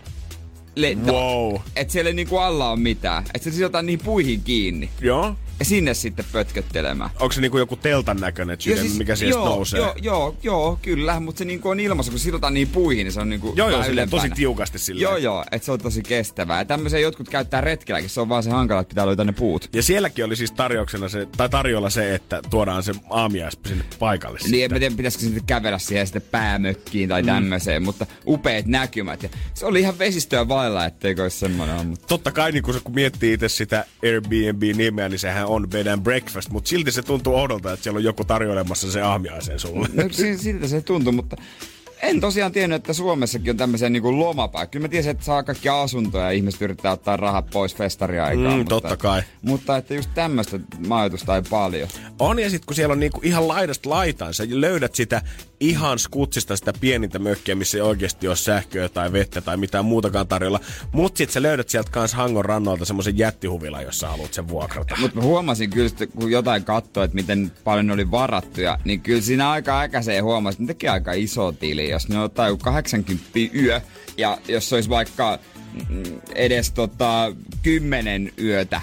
lentää. Wow. Et siellä ei niinku alla on mitään. Et se sidotaan niihin puihin kiinni. Joo. Ja sinne sitten pötköttelemään. Onko se niinku joku teltan näköinen sydän, siis, mikä sieltä joo, nousee? Joo, joo, joo, kyllä, mutta se niinku on ilmassa, kun sidotaan niihin puihin, niin se on niinku joo, joo silleen, tosi tiukasti silleen. Joo, joo, että se on tosi kestävää. Ja tämmöisiä jotkut käyttää retkelläkin, se on vaan se hankala, että pitää löytää ne puut. Ja sielläkin oli siis tarjouksena se, tai tarjolla se, että tuodaan se aamiais sinne paikalle. Niin, en mä tiedä, pitäisikö sitten kävellä siihen sitten päämökkiin tai tämmöiseen, mutta upeat näkymät. Ja se oli ihan vesistöä vailla, etteikö olisi semmoinen. Mutta... Totta kai niin kun, se, kun miettii itse sitä Airbnb-nimeä, niin sehän on bed and breakfast, mutta silti se tuntuu oudolta, että siellä on joku tarjoilemassa se aamiaisen sulle. No, si- siltä se tuntuu, mutta en tosiaan tiennyt, että Suomessakin on tämmöisiä niin lomapaikkoja. Kyllä mä tiesin, että saa kaikki asuntoja ja ihmiset yrittää ottaa rahat pois festariaikaan. Mm, mutta, totta kai. Mutta että just tämmöistä majoitusta ei paljon. On ja sitten kun siellä on niinku ihan laidasta laitaan, sä löydät sitä ihan skutsista sitä pienintä mökkiä, missä ei oikeasti ole sähköä tai vettä tai mitään muutakaan tarjolla. Mutta sitten sä löydät sieltä kans Hangon rannalta semmoisen jättihuvila, jossa haluat sen vuokrata. Mutta mä huomasin kyllä, että kun jotain katsoi, että miten paljon ne oli varattuja, niin kyllä siinä aika äkäiseen huomasi, että ne teki aika iso tili. Jos ne ottaa joku 80 yö, ja jos olisi vaikka mm, edes tota, 10 yötä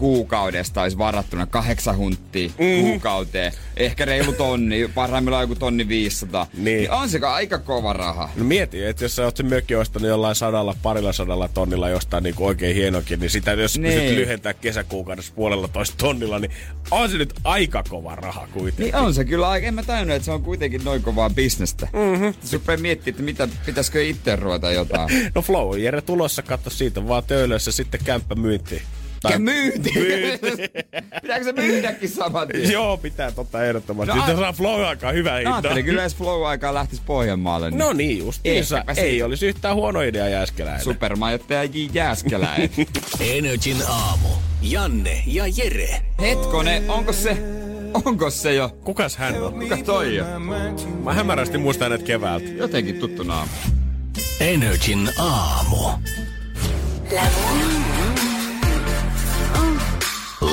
kuukaudesta olisi varattuna kahdeksan hunttia mm. kuukauteen. Ehkä reilu tonni, parhaimmillaan joku tonni 500. Niin. niin on se aika kova raha. No mieti, että jos sä oot sen mökki ostanut jollain sadalla, parilla sadalla tonnilla jostain niin oikein hienokin, niin sitä jos niin. Niin. lyhentää kesäkuukaudessa puolella toista tonnilla, niin on se nyt aika kova raha kuitenkin. Niin on se kyllä aika. En mä tajunnut, että se on kuitenkin noin kovaa bisnestä. Mm-hmm. Se rupeaa miettimään, että mitä, pitäisikö itse ruveta jotain. (laughs) No Flow, Jere tulossa, katso siitä vaan töölössä sitten kämppä myyntiin. Tai myynti. (laughs) Pitääkö se myydäkin saman tien? Joo, pitää totta ehdottomasti. No, No, Sitten a- saa Flow aikaa hyvä hinta. ajattelin kyllä, jos Flow-aikaa lähtisi Pohjanmaalle. Niin No niin, just. Ehkäpä Ei olisi yhtään huono idea Jääskeläinen. Supermajoittaja J. Jääskeläinen. (laughs) Energin aamu. Janne ja Jere. Hetkone, onko se... Onko se jo? Kukas hän on? Kuka toi on? Mä hämärästi muistan hänet keväältä. Jotenkin tuttu naama. Energin aamu.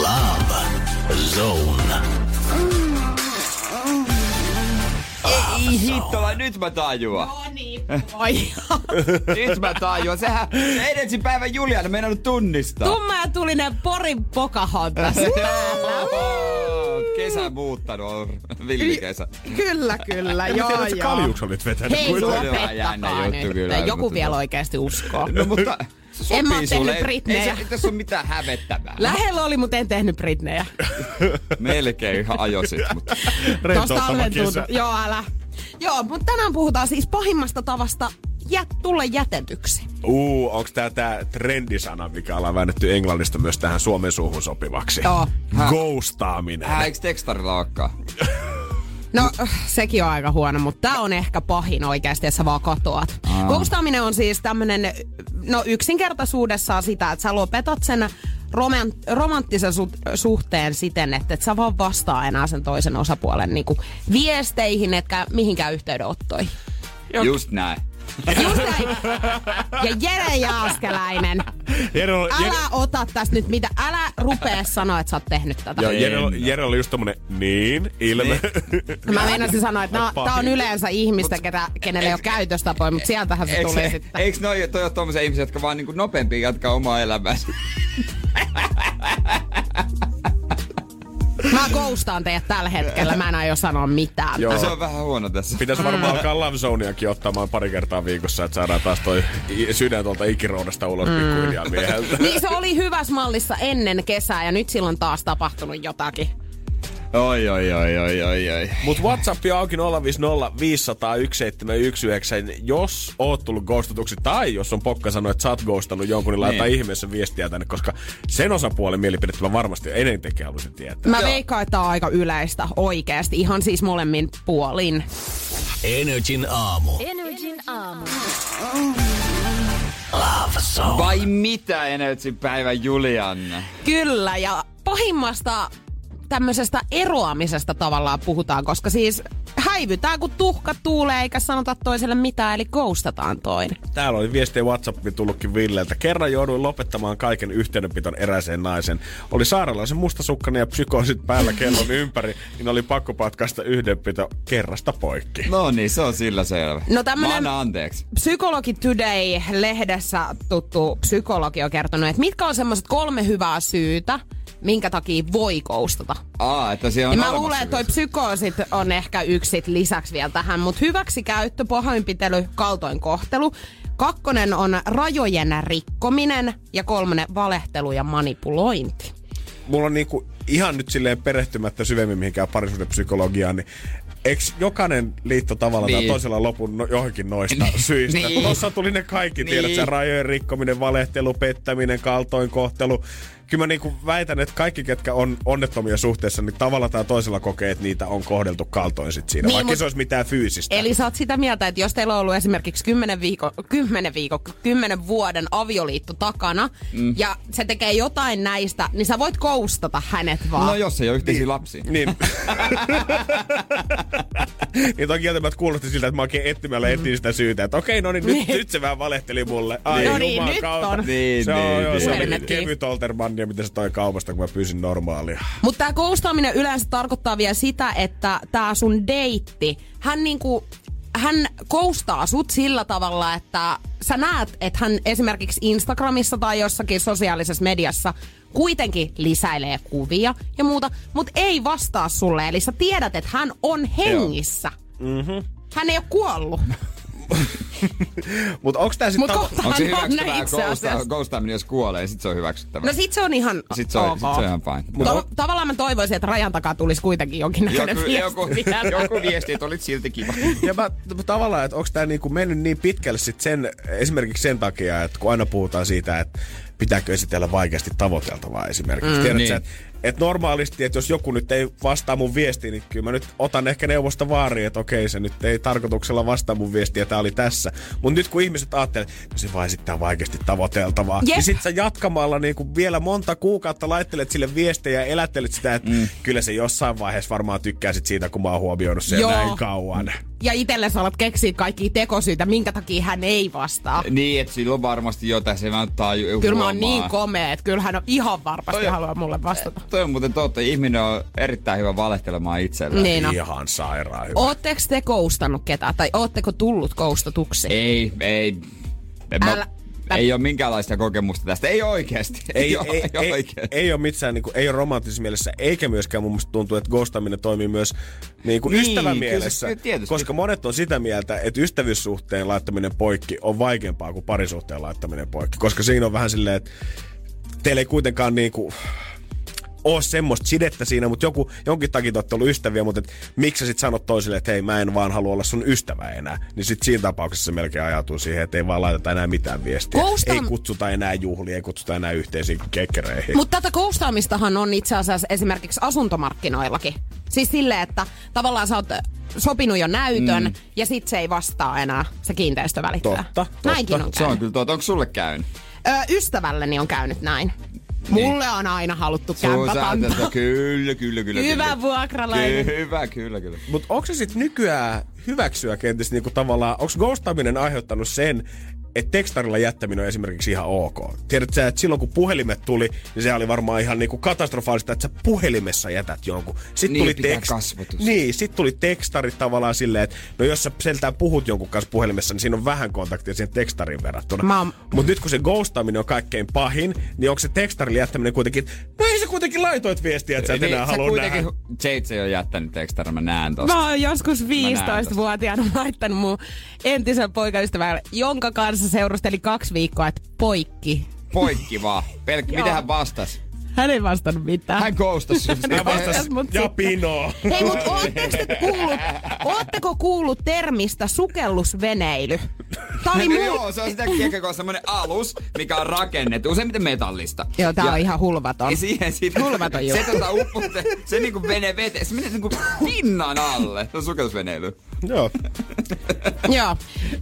Love Zone. Ei hittola, nyt mä tajuan. No niin, (laughs) voi. Nyt mä tajuan. Sehän se päivän Juliana meinannut tunnistaa. Tumma ja tulinen Porin Pocahontas (laughs) päällä. Kesä muuttanut on villikesä. Kyllä, kyllä, joo, tiedä, joo. kaljuks olit vetänyt. Hei, lopettakaa nyt. kyllä, Joku mutta vielä oikeasti uskoo. No mutta se En mä sopii tehnyt sulle. Ei, Britneyä. ei, ei tässä ole mitään hävettävää. Lähellä oli, mutta en tehnyt Britneyä. (laughs) Melkein ihan ajosit, mutta Tosta olen tuntunut. Joo, älä. Joo, mutta tänään puhutaan siis pahimmasta tavasta jät, tulla jätetyksi. Uu, onks tää tää trendisana, mikä ollaan väännetty englannista myös tähän suomen suuhun sopivaksi? Joo. Ghostaaminen. Ää, eikö tekstarilla olekaan? (laughs) No, sekin on aika huono, mutta tämä on ehkä pahin oikeasti, jos sä vaan katoat. Aa. Ghostaaminen on siis tämmönen, no yksinkertaisuudessaan sitä, että sä lopetat sen romant- romanttisen su- suhteen siten, että et sä vaan vastaa enää sen toisen osapuolen niinku viesteihin, etkä mihinkään yhteydenottoihin. Just näin. Just näin. Ja Jere Jääskeläinen, Jere, oli- Jere, älä ota tästä nyt mitä, älä rupea sanoa, että sä oot tehnyt tätä. Joo, Jere, Jere oli just tommonen niin ilme. Mä meinasin sanoa, että no, tää on yleensä ihmistä, ketä, kenellä ei ole käytöstapoja, mutta sieltähän se se, sitten. eikö noi, toi ole tommosia ihmisiä, jotka vaan niinku nopeammin jatkaa omaa elämäänsä? Mä ghostaan teidät tällä hetkellä, mä en aio sanoa mitään. Joo. Se on vähän huono tässä. Pitäisi varmaan alkaa Love Zoneakin ottamaan pari kertaa viikossa, että saadaan taas toi sydän tuolta ikiroudasta ulos mm. pikkuhiljaa mieheltä. Niin se oli hyvässä mallissa ennen kesää ja nyt silloin taas tapahtunut jotakin. Oi, oi, oi, oi, oi, oi. Mut WhatsApp on auki 050 500 1719, jos oot tullut ghostutuksi tai jos on pokka sanoa, että sä oot ghostannut jonkun, niin laita Niin. ihmeessä viestiä tänne, koska sen osapuolen mielipidettä mä varmasti enemmänkin haluaisin tietää. Mä veikkaan, että tää on aika yleistä oikeesti. Ihan siis molemmin puolin. Energin aamu. Energin aamu. Vai mitä Energin päivä Julianna? Kyllä, ja pahimmasta tämmöisestä eroamisesta tavallaan puhutaan, koska siis häivytään kun tuhka tuulee eikä sanota toiselle mitään, eli ghostataan toinen. Täällä oli viestiä WhatsAppiin tullutkin Villeltä. Kerran jouduin lopettamaan kaiken yhteydenpiton eräiseen naisen. Oli saarelaisen mustasukkainen ja psykoosit päällä kellon ympäri, niin oli pakko patkaista yhdenpito kerrasta poikki. No niin, se on sillä selvä. No tämmönen- Mä annan anteeksi. Psykologi Today-lehdessä tuttu psykologi on kertonut, että mitkä on semmoiset kolme hyvää syytä, minkä takia voi koustata. Aa, että siellä on Ja mä olemassa luulen, että toi psykoosit on ehkä yksi sit lisäksi vielä tähän, mutta hyväksikäyttö, pahoinpitely, kaltoinkohtelu. Kakkonen on rajojen rikkominen ja kolmonen valehtelu ja manipulointi. Mulla on niinku ihan nyt silleen perehtymättä syvemmin mihinkään parisuhdepsykologiaan, niin Eikö jokainen liitto tavalla niin. Niin. tai toisella lopun no, johonkin noista syistä? Niin. Tuossa tuli ne kaikki, niin. tiedät sä, Niin. rajojen rikkominen, valehtelu, pettäminen, kaltoinkohtelu. Kyllä mä niinku väitän, että kaikki, ketkä on onnettomia suhteessa, niin tavalla tai toisella kokee, että niitä on kohdeltu kaltoin sit siinä, Niin, niin, vaikka mut- se olisi mitään fyysistä. Eli sä oot sitä mieltä, että jos teillä on ollut esimerkiksi 10 viikon, 10 viikon, 10 vuoden avioliitto takana, mm. ja se tekee jotain näistä, niin sä voit koustata hänet vaan. No jos ei ole yhteisiä lapsia. Niin. (laughs) niin toki kieltämättä kuulosti siltä, että mä oikein etsimällä etsin sitä syytä, että okei, no niin, nyt, Niin. nyt se vähän valehteli mulle. Ai, No niin, nyt kautta. on. Niin, se on, niin, joo, niin. se oli Helvettiin. kevyt Oltermannia, mitä se toi kaupasta, kun mä pyysin normaalia. Mutta tämä koustaaminen yleensä tarkoittaa vielä sitä, että tämä sun deitti, hän niinku, hän koustaa sut sillä tavalla, että sä näet, että hän esimerkiksi Instagramissa tai jossakin sosiaalisessa mediassa kuitenkin lisäilee kuvia ja muuta, mutta ei vastaa sulle. Eli sä tiedät, että hän on hengissä. Mm-hmm. Hän ei ole kuollut. (laughs) (laughs) Mutta onko tää Mut sitten... kohta Onko se hyväksyttävää itse ghosta, asiassa. ghostaaminen, jos kuolee, sit se on hyväksyttävää. No sit se on ihan sit, se on, ok. sit se on ihan fine. To- tavallaan mä toivoisin, että rajan takaa tulisi kuitenkin jonkinnäköinen Joku, viesti joku, vielä. (laughs) joku viesti, että olit silti kiva. Ja mä, tavallaan, että onko tämä niinku mennyt niin pitkälle sit sen, esimerkiksi sen takia, että kun aina puhutaan siitä, että pitääkö esitellä vaikeasti tavoiteltavaa esimerkiksi. Mm, Tiedät niin. sä, että et normaalisti, että jos joku nyt ei vastaa mun viestiin, niin kyllä mä nyt otan ehkä neuvosta vaariin, että okei, se nyt ei tarkoituksella vastaa mun viestiä, tämä oli tässä. Mutta nyt kun ihmiset ajattelee, että se vaan esittää vaikeasti tavoiteltavaa, Jep. niin sit sä jatkamalla niinku vielä monta kuukautta laittelet sille viestejä ja elättelet sitä, että mm. kyllä se jossain vaiheessa varmaan tykkäsit siitä, kun mä oon huomioinut sen Joo. näin kauan. Ja itselle sä alat keksiä kaikkia tekosyitä, minkä takia hän ei vastaa. Niin, että silloin varmasti jotain se vaan taju Kyllä mä oon niin komea, että kyllä hän on ihan varmasti Toi haluaa mulle vastata. Toi on muuten totta. Ihminen on erittäin hyvä valehtelemaan itselleen. Niin on. Ihan sairaan hyvä. Ootteko te koustannut ketään, tai ootteko tullut koustatuksi? Ei, ei. En Älä- mä, ei ole minkäänlaista kokemusta tästä. Ei oikeasti. ei, oo- ei, ei, oikeasti. ei, ole mitsään, niin kuin, ei ole romanttisessa mielessä, eikä myöskään mun mielestä tuntuu, että ghostaminen toimii myös niin kuin Niin, ystävän mielessä. kyllä tietysti. Koska monet on sitä mieltä, että ystävyyssuhteen laittaminen poikki on vaikeampaa kuin parisuhteen laittaminen poikki. Koska siinä on vähän silleen, että teillä ei kuitenkaan niin kuin, ole semmoista sidettä siinä, mutta joku, jonkin takia te olette ollut ystäviä, mutta et, miksi sä sit sanot toisille, että hei mä en vaan halua olla sun ystävä enää, niin sit siinä tapauksessa se melkein ajatuu siihen, että ei vaan laiteta enää mitään viestiä. Koustam- Ei kutsuta enää juhliin, ei kutsuta enää yhteisiin kekkereihin. Mutta tätä koustaamistahan on itse asiassa esimerkiksi asuntomarkkinoillakin. Siis silleen, että tavallaan sä oot sopinut jo näytön mm. ja sit se ei vastaa enää se kiinteistövälittäjä. Totta, totta. Näinkin on Se on käynyt. kyllä totta. Onko sulle käynyt? Ö, ystävälleni on käynyt näin. Mulle on aina haluttu kämpäpanta. Kyllä, kyllä, kyllä. Hyvä kyllä. vuokralainen. Hyvä, kyllä, kyllä. Mutta onko se sitten nykyään hyväksyä kenties niinku tavallaan, onko ghostaaminen aiheuttanut sen, että tekstarilla jättäminen on esimerkiksi ihan ok. Tiedät sä, että silloin kun puhelimet tuli, niin se oli varmaan ihan niinku katastrofaalista, että sä puhelimessa jätät jonkun. Sitten Niin, tuli pitää kasvotus. Niin, sitten tuli tekstarit tavallaan silleen, että no jos sä seltään puhut jonkun kanssa puhelimessa, niin siinä on vähän kontaktia siihen tekstariin verrattuna. Mä oon- Mutta nyt kun se ghostaaminen on kaikkein pahin, niin onko se tekstarille jättäminen kuitenkin, no ei se kuitenkin laitoit viestiä, että sä et enää Niin, halua kuitenkin, nähdä. Jade on jättänyt tekstarin, mä näen tosta. Mä oon joskus näen tosta. 15-vuotiaana (laughs) laittanut mun entisen poikaystävän, jonka kanssa seurusteli kaksi viikkoa, että poikki. Poikki vaan. (laughs) Joo. mitä hän vastas? Hän ei vastannut mitään. Hän sun. Hän vastasi, Mut ja sitten- pino. Hei, mutta ootteko te kuullut, ootteko kuullut termistä sukellusveneily? Tää oli Niin mul... Joo, se on sitä kiekkoa semmonen alus, mikä on rakennettu, useimmiten metallista. Joo, tää Ja- on ihan hulvaton. Ja siihen sit, Hulvaton se juttu. tota uppotte, se niinku menee veteen, se menee niinku pinnan alle. Se on sukellusveneily. Joo. Joo.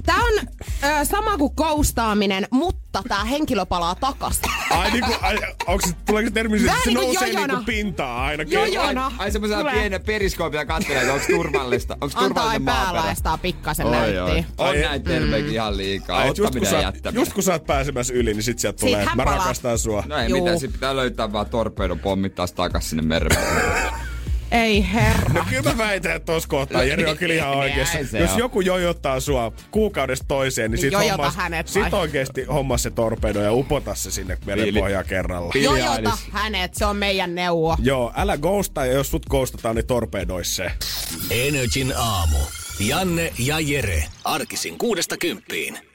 Tää on ö, sama kuin koustaaminen, mutta tää henkilö palaa takas. Ai niinku, ai, onks, se- tuleeko se termi, että Vähän se niinku nousee jojona. niinku pintaa ainakin? Jojona. Ai, ai semmoisella Tulee. pienellä periskoopilla katselee, että onko turvallista. Onko Antaa turvallinen maaperä. sitä pikkasen Oi, oi. näyttiin. On Ai, näitä terveikin ihan liikaa. Ai, just, kun Ottaminen sä, ja oot- jättäminen. just kun sä oot pääsemässä yli, niin sit sieltä tulee, hän mä rakastan sua. No ei Juu. mitään, sit pitää löytää vaan torpeidon pommittaa takas sinne meren. (laughs) Ei herra. No kyllä mä väitän, että tossa kohtaa Jeri on kyllä ihan oikeassa. Jos on. joku jojottaa sua kuukaudesta toiseen, niin, Niin sit, hommas, hänet sit oikeesti hommas se torpedo ja upota se sinne merenpohjaan kerralla. Jojota hänet, se on meidän neuvo. Joo, älä ghostaa ja jos sut ghostataan, niin torpedois se. Energin aamu. Janne ja Jere. Arkisin kuudesta kymppiin.